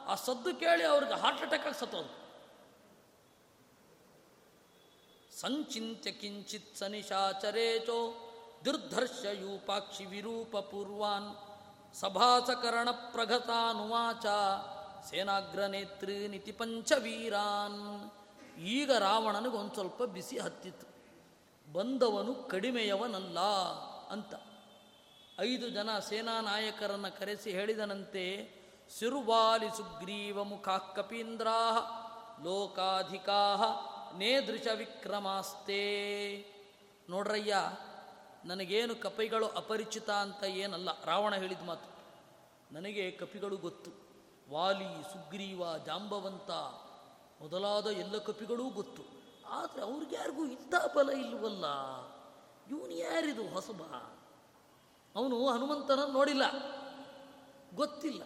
ಆ ಸದ್ದು ಕೇಳಿ ಅವ್ರಿಗೆ ಹಾರ್ಟ್ ಅಟ್ಯಾಕ್ ಆಗಿ ಸತ್ತೋದು ಸಂಚಿಂತ್ಯ ಕಿಂಚಿತ್ ಸನಿಶಾಚರೇಚೋ ದುರ್ಧರ್ಷ ಯೂಪಾಕ್ಷಿ ವಿರೂಪ ಪೂರ್ವಾನ್. ಸಭಾಸಕರಣ ಪ್ರಗತಾನುವಾಚ ಸೇನಾಗ್ರನೇತ್ರಿ ನಿತಿ ಪಂಚವೀರಾನ್. ಈಗ ರಾವಣನಿಗೆ ಒಂದು ಸ್ವಲ್ಪ ಬಿಸಿ ಹತ್ತಿತ್ತು. ಬಂದವನು ಕಡಿಮೆಯವನಲ್ಲ ಅಂತ. ಐದು ಜನ ಸೇನಾ ನಾಯಕರನ್ನು ಕರೆಸಿ ಹೇಳಿದನಂತೆ ಸಿರುವಾಲಿ ಸುಗ್ರೀವ ಮುಖಾ ಕಪೀಂದ್ರಾ ಲೋಕಾಧಿಕಾ ನೇದೃಶ ವಿಕ್ರಮಾಸ್ತೆ ನೋಡ್ರಯ್ಯ ನನಗೇನು ಕಪಿಗಳು ಅಪರಿಚಿತ ಅಂತ ಏನಲ್ಲ. ರಾವಣ ಹೇಳಿದ ಮಾತು, ನನಗೆ ಕಪಿಗಳು ಗೊತ್ತು. ವಾಲಿ, ಸುಗ್ರೀವ, ಜಾಂಬವಂತ, ಮೊದಲಾದ ಎಲ್ಲ ಕಪಿಗಳೂ ಗೊತ್ತು. ಆದರೆ ಅವ್ರಿಗ್ಯಾರಿಗೂ ಇಂಥ ಬಲ ಇಲ್ವಲ್ಲ? ಇವನು ಯಾರಿದು ಹೊಸಬ? ಅವನು ಹನುಮಂತನ ನೋಡಿಲ್ಲ. ಗೊತ್ತಿಲ್ಲ.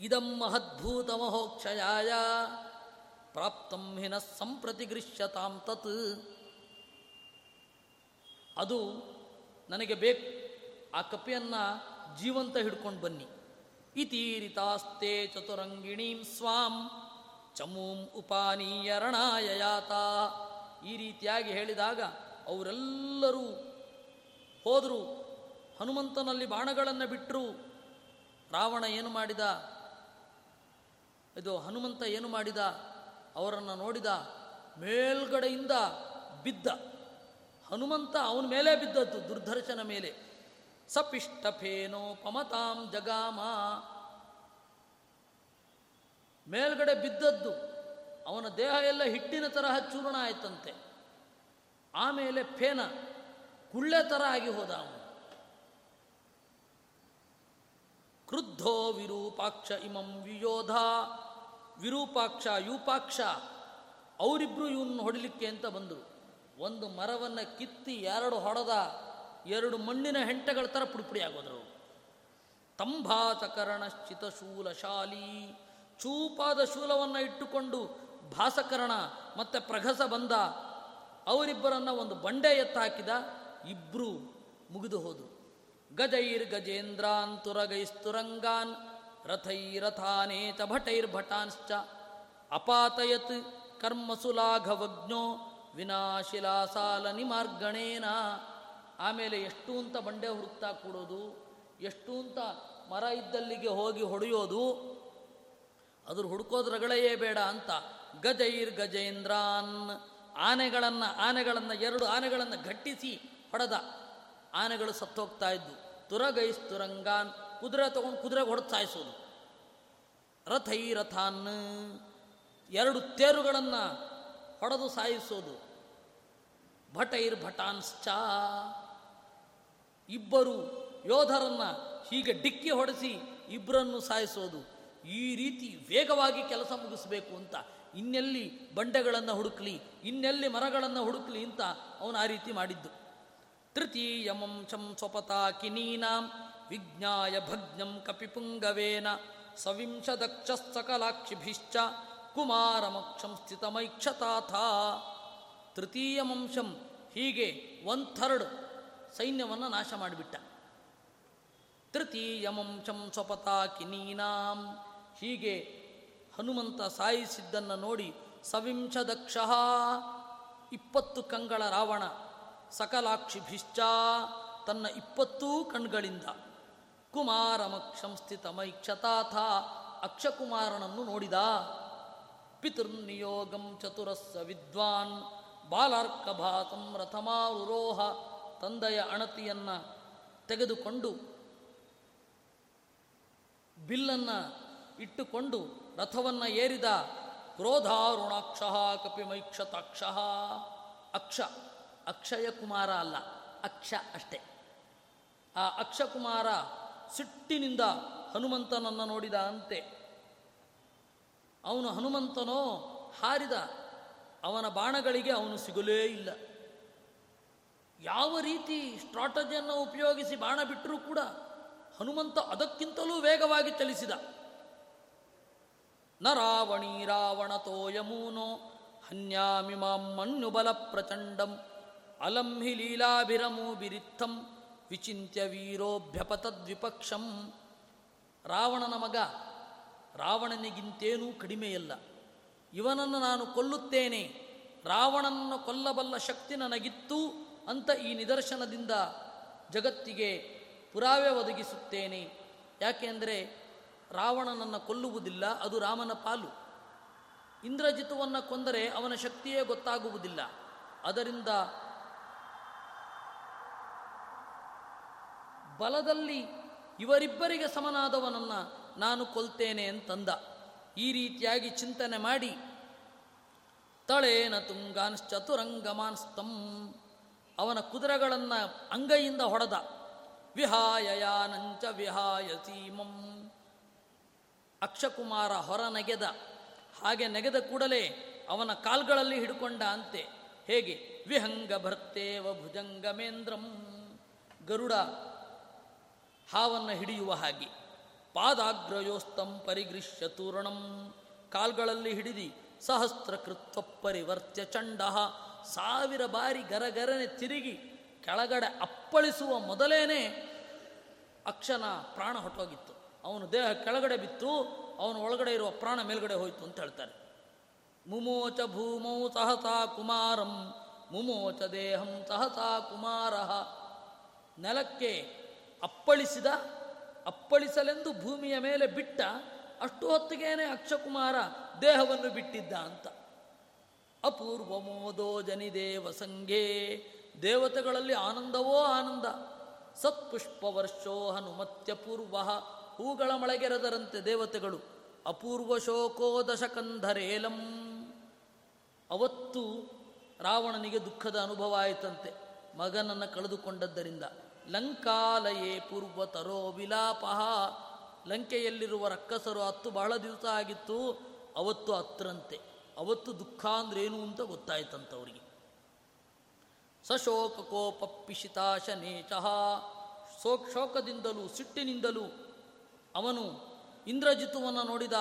ಇದಂ ಮಹದ್ಭೂತ ಮಹೋಕ್ಷಯಾಯ ಪ್ರಾಪ್ತಂ ಹಿನ ಸಂಪ್ರತಿ ಗೃಶ್ಯತಾಂ ತತ್. ಅದು ನನಗೆ ಬೇಕು. ಆ ಕಪಿಯನ್ನು ಜೀವಂತ ಹಿಡ್ಕೊಂಡು ಬನ್ನಿ. ಇತೀರಿತಾಸ್ತೆ ಚತುರಂಗಿಣೀಂ ಸ್ವಾಂ ಚಮೂಂ ಉಪಾನೀಯ ರಣಾಯಯಾತ. ಈ ರೀತಿಯಾಗಿ ಹೇಳಿದಾಗ ಅವರೆಲ್ಲರೂ ಹೋದರು. ಹನುಮಂತನಲ್ಲಿ ಬಾಣಗಳನ್ನು ಬಿಟ್ಟರು ರಾವಣ ಏನು ಮಾಡಿದ? ಇದು ಹನುಮಂತ ಏನು ಮಾಡಿದ? ಅವರನ್ನು ನೋಡಿದ ಮೇಲ್ಗಡೆಯಿಂದ ಬಿದ್ದ. ಹನುಮಂತ ಅವನ ಮೇಲೆ ಬಿದ್ದದ್ದು, ದುರ್ದರ್ಶನ ಮೇಲೆ. ಸಪಿಷ್ಟಫೇನೋ ಪಮತಾಂ ಜಗಾಮ. ಮೇಲ್ಗಡೆ ಬಿದ್ದದ್ದು, ಅವನ ದೇಹ ಎಲ್ಲ ಹಿಟ್ಟಿನ ತರಹ ಚೂರ್ಣ ಆಯ್ತಂತೆ. ಆಮೇಲೆ ಫೇನ ಕುಳ್ಳೆ ಥರ ಆಗಿ ಹೋದ ಅವನು. ಕ್ರುದ್ಧೋ ವಿರೂಪಾಕ್ಷ ಇಮಂ ವಿಯೋಧ. ವಿರೂಪಾಕ್ಷ ಯೂಪಾಕ್ಷ ಅವರಿಬ್ರು ಇವನ್ನ ಹೊಡಿಲಿಕ್ಕೆ ಅಂತ ಬಂದರು. ಒಂದು ಮರವನ್ನು ಕಿತ್ತಿ ಎರಡು ಹೊಡೆದ ಎರಡು ಮಣ್ಣಿನ ಹೆಂಟೆಗಳ ಥರ ಪುಡಿಪುಡಿ ಆಗೋದ್ರು. ತಂಭಾಸಕರಣ ಶೂಲಶಾಲಿ ಚೂಪಾದ ಶೂಲವನ್ನು ಇಟ್ಟುಕೊಂಡು ಭಾಸಕರಣ ಮತ್ತೆ ಪ್ರಘಸ ಬಂದ ಅವರಿಬ್ಬರನ್ನ ಒಂದು ಬಂಡೆ ಎತ್ತಾಕಿದ ಇಬ್ಬರು ಮುಗಿದು ಹೋದರು. ಗಜೈರ್ ಗಜೇಂದ್ರಾನ್ ತುರಗೈಸ್ತುರಂಗಾನ್ ರಥೈರಥಾನೇತ ಭಟೈರ್ಭಟಾನ್ಶ್ಚ ಅಪಾತಯತ್ ಕರ್ಮಸುಲಾಘವಜ್ಞೋ ವಿನಾಶಿಲಾಸಾಲ ಮಾರ್ಗಣೇನ. ಆಮೇಲೆ ಎಷ್ಟು ಅಂತ ಬಂಡೆ ಹುಡುಕ್ತಾ ಕೂಡೋದು, ಎಷ್ಟು ಅಂತ ಮರ ಇದ್ದಲ್ಲಿಗೆ ಹೋಗಿ ಹೊಡೆಯೋದು, ಅದ್ರ ಹುಡುಕೋದು ರಗಳೆಯೇ ಬೇಡ ಅಂತ. ಗಜೈರ್ ಗಜೇಂದ್ರಾನ್. ಆನೆಗಳನ್ನು ಆನೆಗಳನ್ನು, ಎರಡು ಆನೆಗಳನ್ನು ಘಟ್ಟಿಸಿ ಹೊಡೆದ. ಆನೆಗಳು ಸತ್ತೋಗ್ತಾ ಇದ್ದು, ತುರಗೈಸ್ ತುರಂಗಾನ್, ಕುದುರೆ ತಗೊಂಡು ಕುದುರೆಗೆ ಹೊಡೆದು ಸಾಯಿಸೋದು. ರಥೈ ರಥಾನ್ ಎರಡು ತೇರುಗಳನ್ನು ಹೊಡೆದು ಸಾಯಿಸೋದು. ಭಟೈರ್ ಭಟಾನ್ಶ್ಚ ಇಬ್ಬರು ಯೋಧರನ್ನ ಹೀಗೆ ಡಿಕ್ಕಿ ಹೊಡೆಸಿ ಇಬ್ಬರನ್ನು ಸಾಯಿಸೋದು. ಈ ರೀತಿ ವೇಗವಾಗಿ ಕೆಲಸ ಮುಗಿಸಬೇಕು ಅಂತ. ಇನ್ನೆಲ್ಲಿ ಬಂಡೆಗಳನ್ನು ಹುಡುಕ್ಲಿ, ಇನ್ನೆಲ್ಲಿ ಮರಗಳನ್ನು ಹುಡುಕ್ಲಿ ಅಂತ ಅವನು ಆ ರೀತಿ ಮಾಡಿದ್ದು. ತೃತೀಯಮಂಶಂ ಸ್ವಪತಾ ಕಿನೀನಾಂ ವಿಜ್ಞಾಯ ಭಗ್ನಂ ಕಪಿಪುಂಗವೇನ ಸವಿಂಶದಕ್ಷ ಸಕಲಾಕ್ಷಿಭಿಶ್ಚ ಕುಮಾರಮಕ್ಷಂ ಸ್ಥಿತಮೈಕ್ಷತಾಥ. ತೃತೀಯಮಂಶಂ ಹೀಗೆ ಒನ್ ಥರ್ಡ್ ಸೈನ್ಯವನ್ನು ನಾಶ ಮಾಡಿಬಿಟ್ಟ. ತೃತೀಯಮಂಶಂ ಸ್ವಪತಾ ಕಿನೀನಾಂ ಹೀಗೆ ಹನುಮಂತ ಸಾಯಿಸಿದ್ದನ್ನು ನೋಡಿ ಸವಿಂಶದಕ್ಷ ಇಪ್ಪತ್ತು ಕಂಗಳ ರಾವಣ ಸಕಲಾಕ್ಷಿಭಿಶ್ಚ ತನ್ನ ಇಪ್ಪತ್ತೂ ಕಣ್ಗಳಿಂದ ಕುಮಾರಮಕ್ಷಂ ಸ್ಥಿತಮೈಕ್ಷತಾಥ ಅಕ್ಷಕುಮಾರನನ್ನು ನೋಡಿದ. ಪಿತೃರ್ನಿಯೋಗಂ ಚತುರಸ್ಸ ವಿದ್ವಾನ್ ಬಾಲಾರ್ಕಭಾತಂ ರಥಮಾರುರೋಹ ತಂದೆಯ ಅಣತಿಯನ್ನ ತೆಗೆದುಕೊಂಡು ಬಿಲ್ಲನ್ನು ಇಟ್ಟುಕೊಂಡು ರಥವನ್ನು ಏರಿದ ಕ್ರೋಧಾರುಣಾಕ್ಷ ಕಪಿಮೈಕ್ಷತಾಕ್ಷ. ಅಕ್ಷ. ಅಕ್ಷಯ ಕುಮಾರ ಅಲ್ಲ, ಅಕ್ಷ ಅಷ್ಟೇ. ಆ ಅಕ್ಷಕುಮಾರ ಸಿಟ್ಟಿನಿಂದ ಹನುಮಂತನನ್ನು ನೋಡಿದ ಅಂತೆ. ಅವನು ಹನುಮಂತನೋ ಹಾರಿದ ಅವನ ಬಾಣಗಳಿಗೆ ಅವನು ಸಿಗಲೇ ಇಲ್ಲ. ಯಾವ ರೀತಿ ಸ್ಟ್ರಾಟಜಿಯನ್ನು ಉಪಯೋಗಿಸಿ ಬಾಣ ಬಿಟ್ಟರೂ ಕೂಡ ಹನುಮಂತ ಅದಕ್ಕಿಂತಲೂ ವೇಗವಾಗಿ ಚಲಿಸಿದ. ನ ರಾವಣೀ ರಾವಣ ತೋಯಮೂನೋ ಹನ್ಯಾಮಿ ಮಾಂ ಮನ್ಯುಬಲ ಪ್ರಚಂಡಂ, ಅಲಂ ಲೀಲಾಭಿರಮು ಬಿರಿತ್ತಂ, ವಿಚಿಂತ್ಯ ವೀರೋಭ್ಯಪತದ್ವಿಪಕ್ಷಂ ರಾವಣನ ಮಗ ರಾವಣನಿಗಿಂತೇನೂ ಕಡಿಮೆಯಲ್ಲ. ಇವನನ್ನು ನಾನು ಕೊಲ್ಲುತ್ತೇನೆ. ರಾವಣನನ್ನು ಕೊಲ್ಲಬಲ್ಲ ಶಕ್ತಿ ನನಗಿತ್ತು ಅಂತ ಈ ನಿದರ್ಶನದಿಂದ ಜಗತ್ತಿಗೆ ಪುರಾವೆ ಒದಗಿಸುತ್ತೇನೆ. ಯಾಕೆಂದರೆ ರಾವಣನನ್ನು ಕೊಲ್ಲುವುದಿಲ್ಲ, ಅದು ರಾಮನ ಪಾಲು. ಇಂದ್ರಜಿತುವನ್ನು ಕೊಂದರೆ ಅವನ ಶಕ್ತಿಯೇ ಗೊತ್ತಾಗುವುದಿಲ್ಲ. ಅದರಿಂದ ಬಲದಲ್ಲಿ ಇವರಿಬ್ಬರಿಗೆ ಸಮನಾದವನನ್ನು ನಾನು ಕೊಲ್ತೇನೆ ಅಂತಂದ. ಈ ರೀತಿಯಾಗಿ ಚಿಂತನೆ ಮಾಡಿ, ತಳೇನ ತುಂಗಾನ್ಶ್ಚತುರಂಗಮಾನ್ಸ್ತಂ ಅವನ ಕುದುರೆಗಳನ್ನು ಅಂಗೈಯಿಂದ ಹೊಡೆದ. ವಿಹಾಯಯಾನಂಚ ವಿಹಾಯ ಸೀಮಂ ಅಕ್ಷಕುಮಾರ ಹೊರ ನೆಗೆದ. ಹಾಗೆ ನೆಗೆದ ಕೂಡಲೇ ಅವನ ಕಾಲ್ಗಳಲ್ಲಿ ಹಿಡ್ಕೊಂಡ ಅಂತೆ. ಹೇಗೆ? ವಿಹಂಗ ಭರ್ತೇವ ಭುಜಂಗಮೇಂದ್ರಂ ಗರುಡ ಹಾವನ್ನು ಹಿಡಿಯುವ ಹಾಗೆ. ಪಾದಾಗ್ರಯೋಸ್ತಂ ಪರಿಗೃಶ್ಯ ತೂರಣಂ ಕಾಲ್ಗಳಲ್ಲಿ ಹಿಡಿದಿ ಸಹಸ್ರ ಕೃತ್ವ ಪರಿವರ್ತ್ಯ ಚಂಡ. ಸಾವಿರ ಬಾರಿ ಗರಗರನೆ ತಿರುಗಿ ಕೆಳಗಡೆ ಅಪ್ಪಳಿಸುವ ಮೊದಲೇನೆ ಅಕ್ಷನ ಪ್ರಾಣ ಹೊಟ್ಟೋಗಿತ್ತು. ಅವನು ದೇಹ ಕೆಳಗಡೆ ಬಿತ್ತು, ಅವನ ಒಳಗಡೆ ಇರುವ ಪ್ರಾಣ ಮೇಲ್ಗಡೆ ಹೋಯಿತು ಅಂತ ಹೇಳ್ತಾರೆ. ಮುಮೋಚ ಭೂಮೌ ಸಹಸಾ ಕುಮಾರಂ, ಮುಮೋಚ ದೇಹಂ ಸಹಸಾ ಕುಮಾರ. ನೆಲಕ್ಕೆ ಅಪ್ಪಳಿಸಿದ ಅಪ್ಪಳಿಸಲೆಂದು ಭೂಮಿಯ ಮೇಲೆ ಬಿಟ್ಟ ಅಷ್ಟು ಹೊತ್ತಿಗೇನೆ ಅಕ್ಷಕುಮಾರ ದೇಹವನ್ನು ಬಿಟ್ಟಿದ್ದ ಅಂತ. ಅಪೂರ್ವ ಮೋದೋ ಜನಿದೇವ ಸಂಘೇ ದೇವತೆಗಳಲ್ಲಿ ಆನಂದವೋ ಆನಂದ. ಸತ್ಪುಷ್ಪವರ್ಷೋ ಹನುಮತ್ಯ ಪೂರ್ವ ಹೂಗಳ ಮಳೆಗೆರೆದರಂತೆ ದೇವತೆಗಳು. ಅಪೂರ್ವ ಶೋಕೋ ದಶಕಂಧರೇಲಂ ಅವತ್ತು ರಾವಣನಿಗೆ ದುಃಖದ ಅನುಭವ ಆಯಿತಂತೆ. ಮಗನನ್ನು ಕಳೆದುಕೊಂಡದ್ದರಿಂದ. ಲಂಕಾಲಯೇ ಪೂರ್ವತರೋ ವಿಲಾಪಃ. ಲಂಕೆಯಲ್ಲಿರುವ ರಕ್ಕಸರು ಹತ್ತು ಬಹಳ ದಿವಸ ಆಗಿತ್ತು, ಅವತ್ತು ಹತ್ರಂತೆ ಅವತ್ತು ದುಃಖ ಅಂದ್ರೇನು ಅಂತ ಗೊತ್ತಾಯ್ತಂತವರಿಗೆ. ಸಶೋಕ ಕೋಪ ಪಿಶಿತಾಶನೇಚಃ ಶೋಕ್ ಶೋಕದಿಂದಲೂ, ಸಿಟ್ಟಿನಿಂದಲೂ ಅವನು ಇಂದ್ರಜಿತುವನ್ನು ನೋಡಿದ.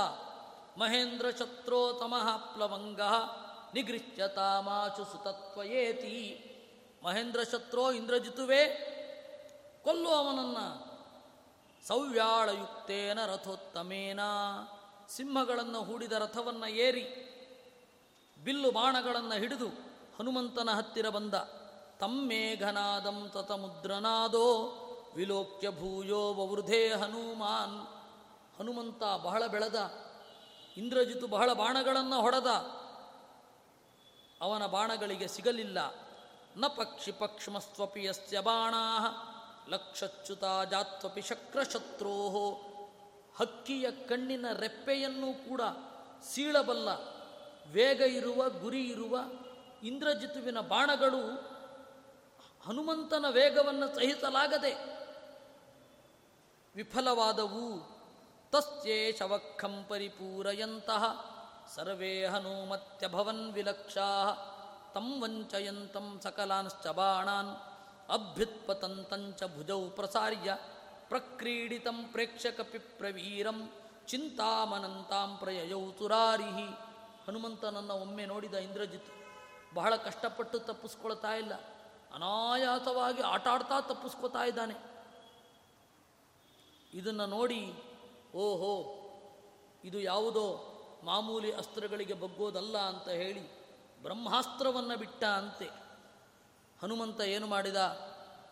ಮಹೇಂದ್ರ ಶತ್ರೋತಮಃ ಪ್ಲವಂಗ. ನಿಗೃಹ್ಯ ತಾಮಾಚು ಸುತತ್ವಯೇತಿ ಮಹೇಂದ್ರ ಶತ್ರೋ ಇಂದ್ರಜಿತುವೇ ಕೊಲ್ಲು ಅವನನ್ನು. ಸವ್ಯಾಳಯುಕ್ತೇನ ರಥೋತ್ತಮೇನ. ಸಿಂಹಗಳನ್ನು ಹೂಡಿದ ರಥವನ್ನು ಏರಿ ಬಿಲ್ಲು ಬಾಣಗಳನ್ನು ಹಿಡಿದು ಹನುಮಂತನ ಹತ್ತಿರ ಬಂದ. ತಮ್ಮೇಘನಾದಂ ತತಮುದ್ರನಾದೋ ವಿಲೋಕ್ಯ ಭೂಯೋ ವವೃಧೇ ಹನುಮಾನ್. ಹನುಮಂತ ಬಹಳ ಬೆಳೆದ. ಇಂದ್ರಜಿತು ಬಹಳ ಬಾಣಗಳನ್ನು ಹೊಡೆದ. ಅವನ ಬಾಣಗಳಿಗೆ ಸಿಗಲಿಲ್ಲ. ನ ಪಕ್ಷಿ ಪಕ್ಷ್ಮಸ್ವಪಿ ಯಸ್ಯ ಬಾಣಾ. ಲಕ್ಷಚ್ಯುತ ಜಾತ್ವಪಿ ಶಕ್ರಶತ್ರೋ ಹಕ್ಕಿಯ ಕಣ್ಣಿನ ರೆಪ್ಪೆಯನ್ನು ಕೂಡ ಸೀಳಬಲ್ಲ, ವೇಗ ಇರುವ, ಗುರಿ ಇರುವ ಇಂದ್ರಜಿತುವಿನ ಬಾಣಗಳು ಹನುಮಂತನ ವೇಗವನ್ನು ಸಹಿಸಲಾಗದೆ ವಿಫಲವಾದವು. ತಸ್ಯೇ ಶವಕ್ಕಂ ಪರಿಪೂರಯಂತಹ ಸರ್ವೇ ಹನುಮತ್ಯಭವನ್ ವಿಲಕ್ಷಾ. ತಂ ವಂಚಯಂತಂ ಸಕಲಾಂಶ್ಚ ಬಾಣಾನ್. ಅಭ್ಯುತ್ಪತಂತಂಚ ಭುಜೌ ಪ್ರಸಾರ್ಯ ಪ್ರಕ್ರೀಡಿತಂ ಪ್ರೇಕ್ಷಕಪಿ ಪ್ರವೀರಂ ಚಿಂತಾಮನಂತಾಂ ಪ್ರಯಯೌ ತುರಾರಿಹಿ ಹನುಮಂತನನ್ನು ಒಮ್ಮೆ ನೋಡಿದ ಇಂದ್ರಜಿತ್ ಬಹಳ ಕಷ್ಟಪಟ್ಟು ತಪ್ಪಿಸ್ಕೊಳ್ತಾ ಇಲ್ಲ. ಅನಾಯಾಸವಾಗಿ ಆಟಾಡ್ತಾ ತಪ್ಪಿಸ್ಕೊತಾ ಇದ್ದಾನೆ. ಇದನ್ನು ನೋಡಿ, ಓಹೋ, ಇದು ಯಾವುದೋ ಮಾಮೂಲಿ ಅಸ್ತ್ರಗಳಿಗೆ ಬಗ್ಗೋದಲ್ಲ ಅಂತ ಹೇಳಿ ಬ್ರಹ್ಮಾಸ್ತ್ರವನ್ನು ಬಿಟ್ಟ ಅಂತೆ. ಹನುಮಂತ ಏನು ಮಾಡಿದ?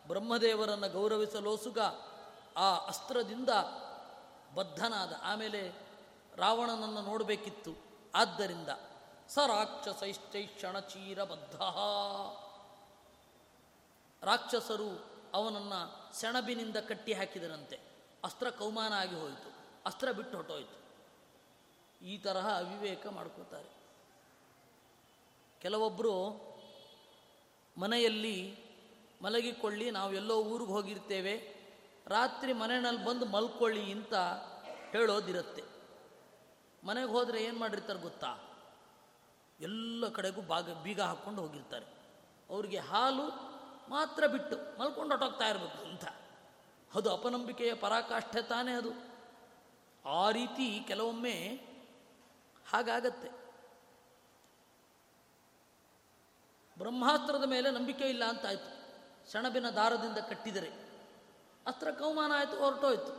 ಬ್ರಹ್ಮದೇವರನ್ನು ಗೌರವಿಸಲೋಸುಗ ಆ ಅಸ್ತ್ರದಿಂದ ಬದ್ಧನಾದ. ಆಮೇಲೆ ರಾವಣನನ್ನು ನೋಡಬೇಕಿತ್ತು. ಆದ್ದರಿಂದ ಸ ರಾಕ್ಷಸೈಶ್ಚೈಕ್ಷಣ ಚೀರಬದ್ಧ. ರಾಕ್ಷಸರು ಅವನನ್ನು ಸೆಣಬಿನಿಂದ ಕಟ್ಟಿ ಹಾಕಿದರಂತೆ. ಅಸ್ತ್ರ ಕೌಮಾನ ಆಗಿ ಹೋಯಿತು. ಅಸ್ತ್ರ ಬಿಟ್ಟು ಹೊಟ್ಟೋಯ್ತು ಈ ತರಹ ಅವಿವೇಕ ಮಾಡ್ಕೋತಾರೆ. ಕೆಲವೊಬ್ಬರು ಮನೆಯಲ್ಲಿ ಮಲಗಿಕೊಳ್ಳಿ, ನಾವು ಎಲ್ಲೋ ಊರಿಗೆ ಹೋಗಿರ್ತೇವೆ, ರಾತ್ರಿ ಮನೆಯಲ್ಲಿ ಬಂದು ಮಲ್ಕೊಳ್ಳಿ ಅಂತ ಹೇಳೋದಿರುತ್ತೆ. ಮನೆಗೆ ಹೋದರೆ ಏನು ಮಾಡಿರ್ತಾರೆ ಗೊತ್ತಾ? ಎಲ್ಲ ಕಡೆಗೂ ಬಾಗ ಬೀಗ ಹಾಕ್ಕೊಂಡು ಹೋಗಿರ್ತಾರೆ. ಅವ್ರಿಗೆ ಹಾಲು ಮಾತ್ರ ಬಿಟ್ಟು ಮಲ್ಕೊಂಡು ಹೊಟ್ಟೋಗ್ತಾ ಇರಬೇಕು ಅಂತ. ಅದು ಅಪನಂಬಿಕೆಯ ಪರಾಕಾಷ್ಠೆ ತಾನೇ ಅದು. ಆ ರೀತಿ ಕೆಲವೊಮ್ಮೆ ಹಾಗಾಗತ್ತೆ. ಬ್ರಹ್ಮಾಸ್ತ್ರದ ಮೇಲೆ ನಂಬಿಕೆ ಇಲ್ಲ ಅಂತಾಯ್ತು ಸೆಣಬಿನ ದಾರದಿಂದ ಕಟ್ಟಿದರೆ ಅಸ್ತ್ರ ಕೌಮಾನ ಆಯಿತು, ಹೊರಟೋಯ್ತು.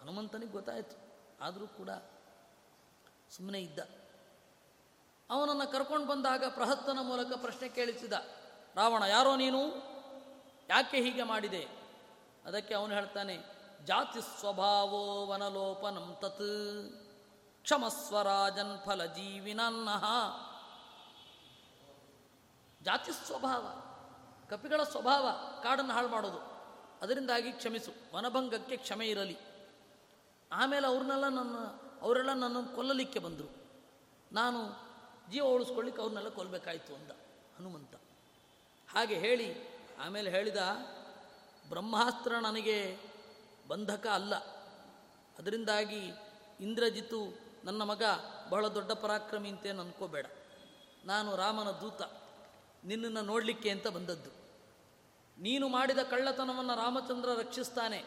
ಹನುಮಂತನಿಗೆ ಗೊತ್ತಾಯಿತು. ಆದರೂ ಕೂಡ ಸುಮ್ಮನೆ ಇದ್ದ. ಅವನನ್ನು ಕರ್ಕೊಂಡು ಬಂದಾಗ ಪ್ರಹಸ್ತನ ಮೂಲಕ ಪ್ರಶ್ನೆ ಕೇಳಿಸಿದ. ರಾವಣ, ಯಾರೋ ನೀನು? ಯಾಕೆ ಹೀಗೆ ಮಾಡಿದೆ? ಅದಕ್ಕೆ ಅವನು ಹೇಳ್ತಾನೆ, ಜಾತಿ ಸ್ವಭಾವೋ ವನಲೋಪನಂ ತತ್. ಕ್ಷಮಸ್ವರಾಜನ್ ಫಲ ಜೀವಿನನ್ನಃ ಜಾತಿ ಸ್ವಭಾವ, ಕಪಿಗಳ ಸ್ವಭಾವ ಕಾಡನ್ನು ಹಾಳು ಮಾಡೋದು. ಅದರಿಂದಾಗಿ ಕ್ಷಮಿಸು, ವನಭಂಗಕ್ಕೆ ಕ್ಷಮೆ ಇರಲಿ. ಆಮೇಲೆ ಅವ್ರನ್ನೆಲ್ಲ ನನ್ನ, ಅವರೆಲ್ಲ ನನ್ನನ್ನು ಕೊಲ್ಲಲಿಕ್ಕೆ ಬಂದರು. ನಾನು ಜೀವ ಉಳಿಸ್ಕೊಳ್ಳಿಕ್ಕೆ ಅವ್ರನ್ನೆಲ್ಲ ಕೊಲ್ಲಬೇಕಾಯಿತು ಅಂದ ಹನುಮಂತ. ಹಾಗೆ ಹೇಳಿ, ಆಮೇಲೆ ಹೇಳಿದ, ಬ್ರಹ್ಮಾಸ್ತ್ರ ನನಗೆ ಬಂಧಕ ಅಲ್ಲ. ಅದರಿಂದಾಗಿ ಇಂದ್ರಜಿತು ನನ್ನ ಮಗ ಬಹಳ ದೊಡ್ಡ ಪರಾಕ್ರಮಿ ಅಂತೇನು ಅನ್ಕೋಬೇಡ. ನಾನು ರಾಮನ ದೂತ. ನಿನ್ನನ್ನು ನೋಡಲಿಕ್ಕೆ ಅಂತ ಬಂದದ್ದು. ನೀನು ಮಾಡಿದ ಕಳ್ಳತನವನ್ನು ರಾಮಚಂದ್ರ ರಕ್ಷಿಸ್ತಾನೆ,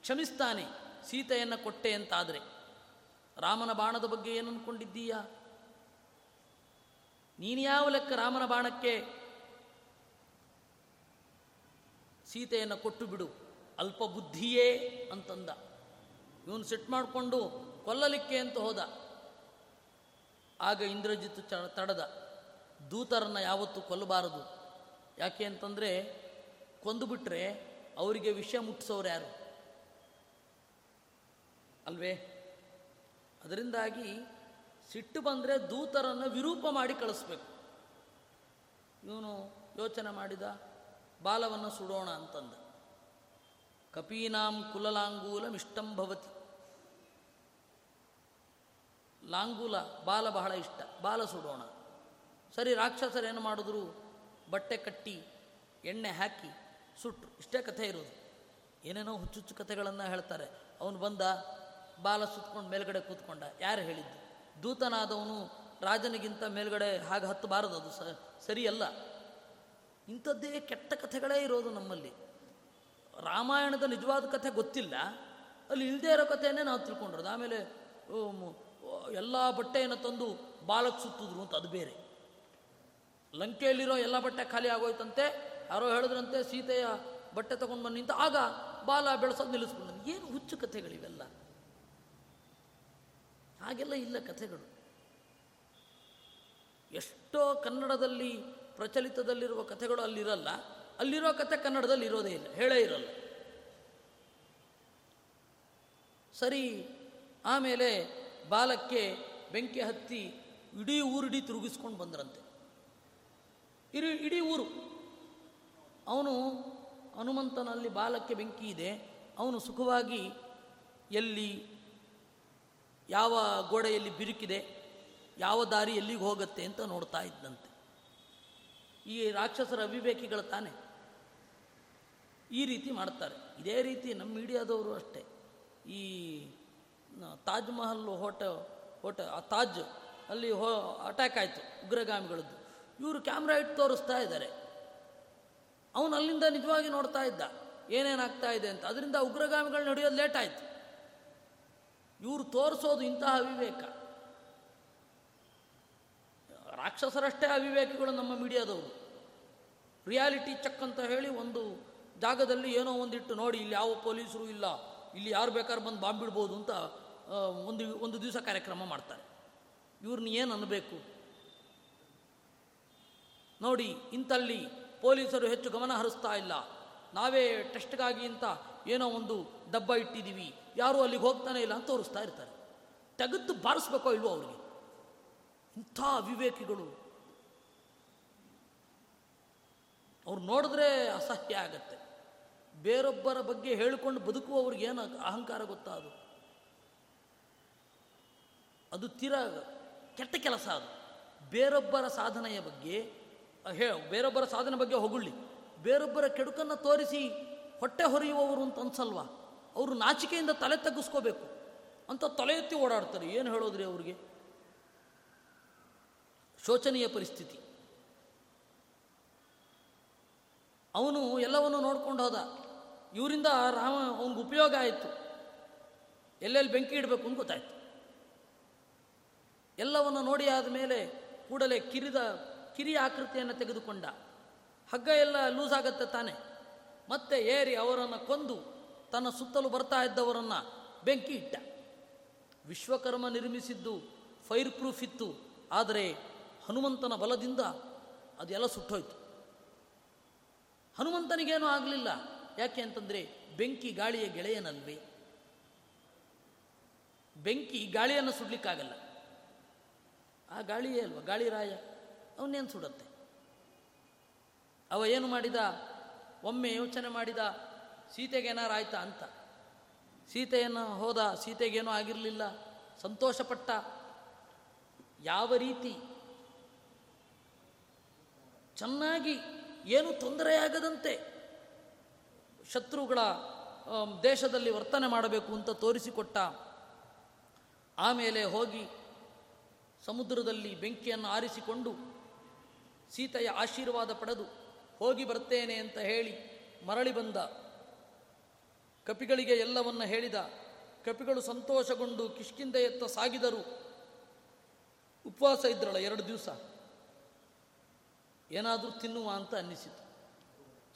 ಕ್ಷಮಿಸ್ತಾನೆ, ಸೀತೆಯನ್ನು ಕೊಟ್ಟೆ ಅಂತಾದರೆ. ರಾಮನ ಬಾಣದ ಬಗ್ಗೆ ಏನು ಅಂದ್ಕೊಂಡಿದ್ದೀಯಾ ನೀನು ಯಾವ ಲೆಕ್ಕ ರಾಮನ ಬಾಣಕ್ಕೆ ಸೀತೆಯನ್ನು ಕೊಟ್ಟು ಬಿಡು, ಅಲ್ಪ ಬುದ್ಧಿಯೇ ಅಂತಂದ. ಇವನು ಸೆಟ್ ಮಾಡಿಕೊಂಡು ಕೊಲ್ಲಲಿಕ್ಕೆ ಅಂತ ಹೋದ. ಆಗ ಇಂದ್ರಜಿತ್ ತಡದ. ದೂತರನ್ನು ಯಾವತ್ತೂ ಕೊಲ್ಲಬಾರದು. ಯಾಕೆ ಅಂತಂದರೆ ಕೊಂದುಬಿಟ್ರೆ ಅವರಿಗೆ ವಿಷಯ ಮುಟ್ಟಿಸೋರು ಯಾರು? ಅಲ್ವೇ? ಅದರಿಂದಾಗಿ ಸಿಟ್ಟು ಬಂದರೆ ದೂತರನ್ನು ವಿರೂಪ ಮಾಡಿ ಕಳಿಸ್ಬೇಕು. ಇವನು ಯೋಚನೆ ಮಾಡಿದ, ಬಾಲವನ್ನು ಸುಡೋಣ ಅಂತಂದ. ಕಪೀನಾಂ ಕುಲಲಾಂಗೂಲ ಇಷ್ಟಂ ಭವತಿ. ಲಾಂಗೂಲ, ಬಾಲ ಬಹಳ ಇಷ್ಟ. ಬಾಲ ಸುಡೋಣ. ಸರಿ ರಾಕ್ಷಸರು ಏನು ಮಾಡಿದ್ರು? ಬಟ್ಟೆ ಕಟ್ಟಿ, ಎಣ್ಣೆ ಹಾಕಿ ಸುಟ್ಟರು ಇಷ್ಟೇ ಕಥೆ ಇರೋದು. ಏನೇನೋ ಹುಚ್ಚು ಕಥೆಗಳನ್ನು ಹೇಳ್ತಾರೆ. ಅವನು ಬಂದ, ಬಾಲ ಸುತ್ಕೊಂಡು ಮೇಲ್ಗಡೆ ಕೂತ್ಕೊಂಡ. ಯಾರು ಹೇಳಿದ್ದು? ದೂತನಾದವನು ರಾಜನಿಗಿಂತ ಮೇಲ್ಗಡೆ ಹಾಗೆ ಹತ್ತಬಾರದು ಅದು ಸ, ಸರಿಯಲ್ಲ. ಇಂಥದ್ದೇ ಕೆಟ್ಟ ಕಥೆಗಳೇ ಇರೋದು ನಮ್ಮಲ್ಲಿ. ರಾಮಾಯಣದ ನಿಜವಾದ ಕಥೆ ಗೊತ್ತಿಲ್ಲ. ಅಲ್ಲಿ ಇಲ್ಲದೇ ಇರೋ ಕಥೆಯನ್ನೇ ನಾವು ತಿಳ್ಕೊಂಡಿರೋದು. ಆಮೇಲೆ ಎಲ್ಲ ಬಟ್ಟೆಯನ್ನು ತಂದು ಬಾಲಕ್ಕೆ ಸುತ್ತಿದ್ರು ಅಂತ ಅದು ಬೇರೆ. ಲಂಕೆಯಲ್ಲಿರೋ ಎಲ್ಲ ಬಟ್ಟೆ ಖಾಲಿ ಆಗೋಯ್ತಂತೆ, ಯಾರೋ ಹೇಳಿದ್ರಂತೆ, ಸೀತೆಯ ಬಟ್ಟೆ ತಗೊಂಡು ಬಂದು ನಿಂತ ಆಗ ಬಾಲ ಬೆಳೆಸೋದು ನಿಲ್ಲಿಸ್ಕೊಂಡು ಏನು ಹುಚ್ಚು ಕಥೆಗಳಿವೆಲ್ಲ ಹಾಗೆಲ್ಲ ಇಲ್ಲ ಕಥೆಗಳು. ಎಷ್ಟೋ ಕನ್ನಡದಲ್ಲಿ ಪ್ರಚಲಿತದಲ್ಲಿರುವ ಕಥೆಗಳು ಅಲ್ಲಿರಲ್ಲ. ಅಲ್ಲಿರೋ ಕಥೆ ಕನ್ನಡದಲ್ಲಿ ಇರೋದೇ ಇಲ್ಲ. ಹೇಳೇ ಇರಲ್ಲ. ಸರಿ, ಆಮೇಲೆ ಬಾಲಕ್ಕೆ ಬೆಂಕಿ ಹತ್ತಿ ಇಡೀ ಊರಿಡೀ ತಿರುಗಿಸ್ಕೊಂಡು ಬಂದ್ರಂತೆ. ಇಡೀ ಇಡೀ ಊರು. ಅವನು ಹನುಮಂತನಲ್ಲಿ ಬಾಲಕ್ಕೆ ಬೆಂಕಿ ಇದೆ. ಅವನು ಸುಖವಾಗಿ ಎಲ್ಲಿ, ಯಾವ ಗೋಡೆಯಲ್ಲಿ ಬಿರುಕಿದೆ, ಯಾವ ದಾರಿ ಎಲ್ಲಿಗೆ ಹೋಗುತ್ತೆ ಅಂತ ನೋಡ್ತಾ ಇದ್ದಂತೆ. ಈ ರಾಕ್ಷಸರ ಅವಿವೇಕಿಗಳು ತಾನೆ. ಈ ರೀತಿ ಮಾಡ್ತಾರೆ. ಇದೇ ರೀತಿ ನಮ್ಮ ಮೀಡಿಯಾದವರು ಅಷ್ಟೇ. ಈ ತಾಜ್ ಮಹಲ್ ಹೋಟ ಹೋಟ, ಆ ತಾಜ್ ಅಲ್ಲಿ ಹೋ, ಅಟ್ಯಾಕ್ ಆಯಿತು ಉಗ್ರಗಾಮಿಗಳದ್ದು. ಇವರು ಕ್ಯಾಮ್ರಾ ಇಟ್ಟು ತೋರಿಸ್ತಾ ಇದ್ದಾರೆ. ಅವನು ಅಲ್ಲಿಂದ ನಿಜವಾಗಿ ನೋಡ್ತಾ ಇದ್ದ. ಏನೇನಾಗ್ತಾ ಇದೆ ಅಂತ. ಅದರಿಂದ ಉಗ್ರಗಾಮಿಗಳು ನಡೆಯೋದು ಲೇಟ್ ಆಯಿತು. ಇವರು ತೋರಿಸೋದು ಇಂತಹ ಅವಿವೇಕ. ರಾಕ್ಷಸರಷ್ಟೇ ಅವಿವೇಕಿಗಳು ನಮ್ಮ ಮೀಡಿಯಾದವರು. ರಿಯಾಲಿಟಿ ಚೆಕ್ ಅಂತ ಹೇಳಿ ಒಂದು ಜಾಗದಲ್ಲಿ ಏನೋ ಒಂದಿಟ್ಟು ನೋಡಿ, ಇಲ್ಲಿ ಯಾವ ಪೊಲೀಸರು ಇಲ್ಲ, ಇಲ್ಲಿ ಯಾರು ಬೇಕಾದ್ರೆ ಬಂದು ಬಾಂಬ್ ಬಿಡ್ಬೋದು ಅಂತ ಒಂದು ಒಂದು ದಿವಸ ಕಾರ್ಯಕ್ರಮ ಮಾಡ್ತಾರೆ. ಇವ್ರನ್ನ ಏನು ಅನ್ನಬೇಕು ನೋಡಿ ಇಂಥಲ್ಲಿ ಪೊಲೀಸರು ಹೆಚ್ಚು ಗಮನ ಹರಿಸ್ತಾ ಇಲ್ಲ. ನಾವೇ ಟೆಸ್ಟ್ಗಾಗಿ ಅಂತ ಏನೋ ಒಂದು ಡಬ್ಬ ಇಟ್ಟಿದ್ದೀವಿ. ಯಾರೂ ಅಲ್ಲಿಗೆ ಹೋಗ್ತಾನೆ ಇಲ್ಲ ಅಂತ ತೋರಿಸ್ತಾ ಇರ್ತಾರೆ. ತೆಗೆದು ಬಾರಿಸ್ಬೇಕೋ ಇಲ್ವೋ ಅವ್ರಿಗೆ? ಇಂಥ ಅವಿವೇಕಿಗಳು. ಅವ್ರು ನೋಡಿದ್ರೆ ಅಸಹ್ಯ ಆಗತ್ತೆ. ಬೇರೊಬ್ಬರ ಬಗ್ಗೆ ಹೇಳಿಕೊಂಡು ಬದುಕುವವ್ರಿಗೆ ಏನು ಅಹಂಕಾರ ಗೊತ್ತಾ ಅದು? ಅದು ತೀರ ಕೆಟ್ಟ ಕೆಲಸ ಅದು. ಬೇರೊಬ್ಬರ ಸಾಧನೆಯ ಬಗ್ಗೆ ಹೇ, ಬೇರೊಬ್ಬರ ಸಾಧನೆ ಬಗ್ಗೆ ಹೊಗಳಿ ಬೇರೊಬ್ಬರ ಕೆಡುಕನ್ನು ತೋರಿಸಿ ಹೊಟ್ಟೆ ಹೊರೆಯುವವರು ಅಂತ ಅನ್ಸಲ್ವಾ? ಅವರು ನಾಚಿಕೆಯಿಂದ ತಲೆ ತಗ್ಗಿಸ್ಕೋಬೇಕು. ಅಂತ ತಲೆ ಎತ್ತಿ ಓಡಾಡ್ತಾರೆ. ಏನು ಹೇಳೋದ್ರಿ ಅವ್ರಿಗೆ? ಶೋಚನೀಯ ಪರಿಸ್ಥಿತಿ. ಅವನು ಎಲ್ಲವನ್ನು ನೋಡ್ಕೊಂಡು ಹೋದ. ಇವರಿಂದ ರಾಮ, ಅವನಿಗೆ ಉಪಯೋಗ ಆಯಿತು. ಎಲ್ಲೆಲ್ಲಿ ಬೆಂಕಿ ಇಡಬೇಕು ಅಂತ ಗೊತ್ತಾಯ್ತು. ಎಲ್ಲವನ್ನು ನೋಡಿ ಆದಮೇಲೆ ಕೂಡಲೇ ಕಿರಿದ ಕಿರಿಯ ಆಕೃತಿಯನ್ನು ತೆಗೆದುಕೊಂಡ. ಹಗ್ಗ ಎಲ್ಲ ಲೂಸ್ ಆಗತ್ತೆ ತಾನೆ. ಮತ್ತೆ ಏರಿ ಅವರನ್ನು ಕೊಂದು ತನ್ನ ಸುತ್ತಲೂ ಬರ್ತಾ ಇದ್ದವರನ್ನು ಬೆಂಕಿ ಇಟ್ಟ. ವಿಶ್ವಕರ್ಮ ನಿರ್ಮಿಸಿದ್ದು ಫೈರ್ ಪ್ರೂಫ್ ಇತ್ತು. ಆದರೆ ಹನುಮಂತನ ಬಲದಿಂದ ಅದೆಲ್ಲ ಸುಟ್ಟೋಯ್ತು. ಹನುಮಂತನಿಗೇನೂ ಆಗಲಿಲ್ಲ. ಯಾಕೆ ಅಂತಂದರೆ ಬೆಂಕಿ ಗಾಳಿಯ ಗೆಳೆಯನಲ್ವೇ? ಬೆಂಕಿ ಗಾಳಿಯನ್ನು ಸುಡ್ಲಿಕ್ಕಾಗಲ್ಲ. ಆ ಗಾಳಿಯೇ ಅಲ್ವ? ಗಾಳಿ ರಾಯ. ಅವನ್ನೇನು ಸುಡತ್ತೆ? ಅವ ಏನು ಮಾಡಿದ? ಒಮ್ಮೆ ಯೋಚನೆ ಮಾಡಿದ ಸೀತೆಗೇನಾರು ಆಯ್ತಾ ಅಂತ. ಸೀತೆಯನ್ನು ಹೋದ, ಸೀತೆಗೇನೂ ಆಗಿರಲಿಲ್ಲ, ಸಂತೋಷಪಟ್ಟ. ಯಾವ ರೀತಿ? ಚೆನ್ನಾಗಿ ಏನು ತೊಂದರೆಯಾಗದಂತೆ ಶತ್ರುಗಳ ದೇಶದಲ್ಲಿ ವರ್ತನೆ ಮಾಡಬೇಕು ಅಂತ ತೋರಿಸಿಕೊಟ್ಟ. ಆಮೇಲೆ ಹೋಗಿ ಸಮುದ್ರದಲ್ಲಿ ಬೆಂಕಿಯನ್ನು ಆರಿಸಿಕೊಂಡು ಸೀತೆಯ ಆಶೀರ್ವಾದ ಪಡೆದು ಹೋಗಿ ಬರ್ತೇನೆ ಅಂತ ಹೇಳಿ ಮರಳಿ ಬಂದ. ಕಪಿಗಳಿಗೆ ಎಲ್ಲವನ್ನ ಹೇಳಿದ. ಕಪಿಗಳು ಸಂತೋಷಗೊಂಡು ಕಿಷ್ಕಿಂದೆಯತ್ತ ಸಾಗಿದರು. ಉಪವಾಸ ಇದ್ರಲ್ಲ ಎರಡು ದಿವಸ. ಏನಾದರೂ ತಿನ್ನುವ ಅಂತ ಅನ್ನಿಸಿತು.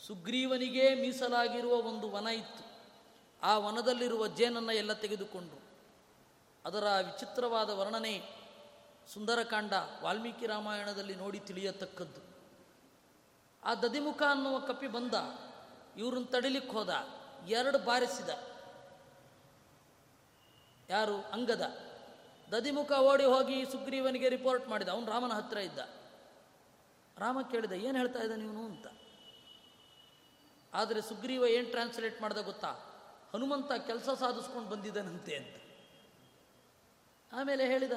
ಸುಗ್ರೀವನಿಗೇ ಮೀಸಲಾಗಿರುವ ಒಂದು ವನ ಇತ್ತು. ಆ ವನದಲ್ಲಿರುವ ಜೇನನ್ನು ಎಲ್ಲ ತೆಗೆದುಕೊಂಡರು ಅದರ ವಿಚಿತ್ರವಾದ ವರ್ಣನೆ ಸುಂದರಕಾಂಡ ವಾಲ್ಮೀಕಿ ರಾಮಾಯಣದಲ್ಲಿ ನೋಡಿ ತಿಳಿಯತಕ್ಕದ್ದು. ಆ ದದಿಮುಖ ಅನ್ನುವ ಕಪಿ ಬಂದ, ಇವ್ರನ್ನ ತಡಿಲಿಕ್ಕೆ ಹೋದ, ಎರಡು ಬಾರಿಸಿದ. ಯಾರು? ಅಂಗದ. ದದಿಮುಖ ಓಡಿ ಹೋಗಿ ಸುಗ್ರೀವನಿಗೆ ರಿಪೋರ್ಟ್ ಮಾಡಿದ, ಅವನು ರಾಮನ ಹತ್ರ ಇದ್ದ. ರಾಮ ಕೇಳಿದ, ಏನು ಹೇಳ್ತಾ ಇದ್ದ ನೀನು? ಅಂತ. ಆದರೆ ಸುಗ್ರೀವ ಏನು ಟ್ರಾನ್ಸ್ಲೇಟ್ ಮಾಡ್ದ ಗೊತ್ತಾ? ಹನುಮಂತ ಕೆಲಸ ಸಾಧಿಸ್ಕೊಂಡು ಬಂದಿದ್ದಾನಂತೆ ಅಂತ. ಆಮೇಲೆ ಹೇಳಿದ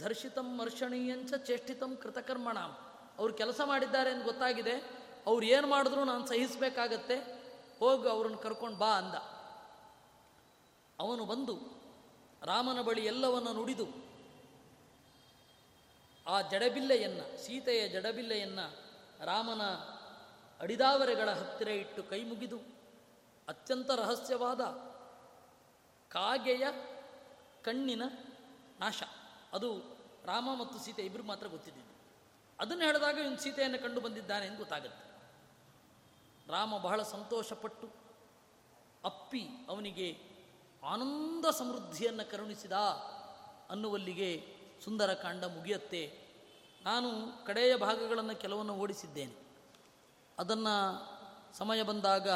ದರ್ಶಿತಂ ಮರ್ಷಣೀಯಂಚ ಚೇಷ್ಟಿತಂ ಕೃತಕರ್ಮಣ. ಅವ್ರು ಕೆಲಸ ಮಾಡಿದ್ದಾರೆ ಅಂತ ಗೊತ್ತಾಗಿದೆ. ಅವ್ರು ಏನು ಮಾಡಿದ್ರು ನಾನು ಸಹಿಸಬೇಕಾಗತ್ತೆ. ಹೋಗು ಅವ್ರನ್ನ ಕರ್ಕೊಂಡು ಬಾ ಅಂದ. ಅವನು ಬಂದು ರಾಮನ ಬಳಿ ಎಲ್ಲವನ್ನು ನುಡಿದು, ಆ ಜಡಬಿಲ್ಲೆಯನ್ನು, ಸೀತೆಯ ಜಡಬಿಲ್ಲೆಯನ್ನು ರಾಮನ ಅಡಿದಾವರೆಗಳ ಹತ್ತಿರ ಇಟ್ಟು ಕೈ ಮುಗಿದು, ಅತ್ಯಂತ ರಹಸ್ಯವಾದ ಕಾಗೆಯ ಕಣ್ಣಿನ ನಾಶ. ಅದು ರಾಮ ಮತ್ತು ಸೀತೆ ಇಬ್ಬರು ಮಾತ್ರ ಗೊತ್ತಿದ್ದಿದ್ದು. ಅದನ್ನು ಹೇಳಿದಾಗ ಇವನು ಸೀತೆಯನ್ನು ಕಂಡು ಬಂದಿದ್ದಾನೆ ಎಂದು ಗೊತ್ತಾಗುತ್ತೆ. ರಾಮ ಬಹಳ ಸಂತೋಷಪಟ್ಟು ಅಪ್ಪಿ ಅವನಿಗೆ ಆನಂದ ಸಮೃದ್ಧಿಯನ್ನು ಕರುಣಿಸಿದ ಅನ್ನುವಲ್ಲಿಗೆ ಸುಂದರಕಾಂಡ ಮುಗಿಯುತ್ತೆ. ನಾನು ಕಡೆಯ ಭಾಗಗಳನ್ನು ಕೆಲವನ್ನು ಓಡಿಸಿದ್ದೇನೆ. ಅದನ್ನು ಸಮಯ ಬಂದಾಗ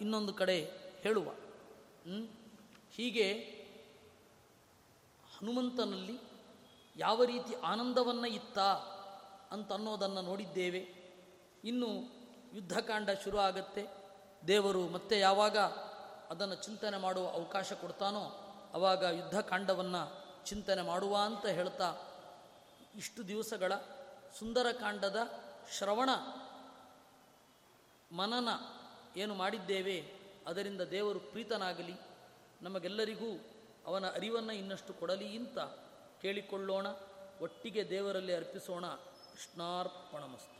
ಇನ್ನೊಂದು ಕಡೆ ಹೇಳುವ. ಹೀಗೆ ಹನುಮಂತನಲ್ಲಿ ಯಾವ ರೀತಿ ಆನಂದವನ್ನು ಇತ್ತ ಅಂತ ಅನ್ನೋದನ್ನು ನೋಡಿದ್ದೇವೆ. ಇನ್ನು ಯುದ್ಧಕಾಂಡ ಶುರು ಆಗತ್ತೆ. ದೇವರು ಮತ್ತೆ ಯಾವಾಗ ಅದನ್ನು ಚಿಂತನೆ ಮಾಡುವ ಅವಕಾಶ ಕೊಡ್ತಾನೋ ಅವಾಗ ಯುದ್ಧಕಾಂಡವನ್ನು ಚಿಂತನೆ ಮಾಡುವ ಅಂತ ಹೇಳ್ತಾ ಇಷ್ಟು ದಿವಸಗಳ ಸುಂದರಕಾಂಡದ ಶ್ರವಣ ಮನನ ಏನು ಮಾಡಿದ್ದೇವೆ, ಅದರಿಂದ ದೇವರು ಪ್ರೀತನಾಗಲಿ. ನಮಗೆಲ್ಲರಿಗೂ ಅವನ ಅರಿವನ್ನು ಇನ್ನಷ್ಟು ಕೊಡಲಿ ಅಂತ ಕೇಳಿಕೊಳ್ಳೋಣ ಒಟ್ಟಿಗೆ ದೇವರಲ್ಲಿ ಅರ್ಪಿಸೋಣ. ಕೃಷ್ಣಾರ್ಪಣಮಸ್ತು.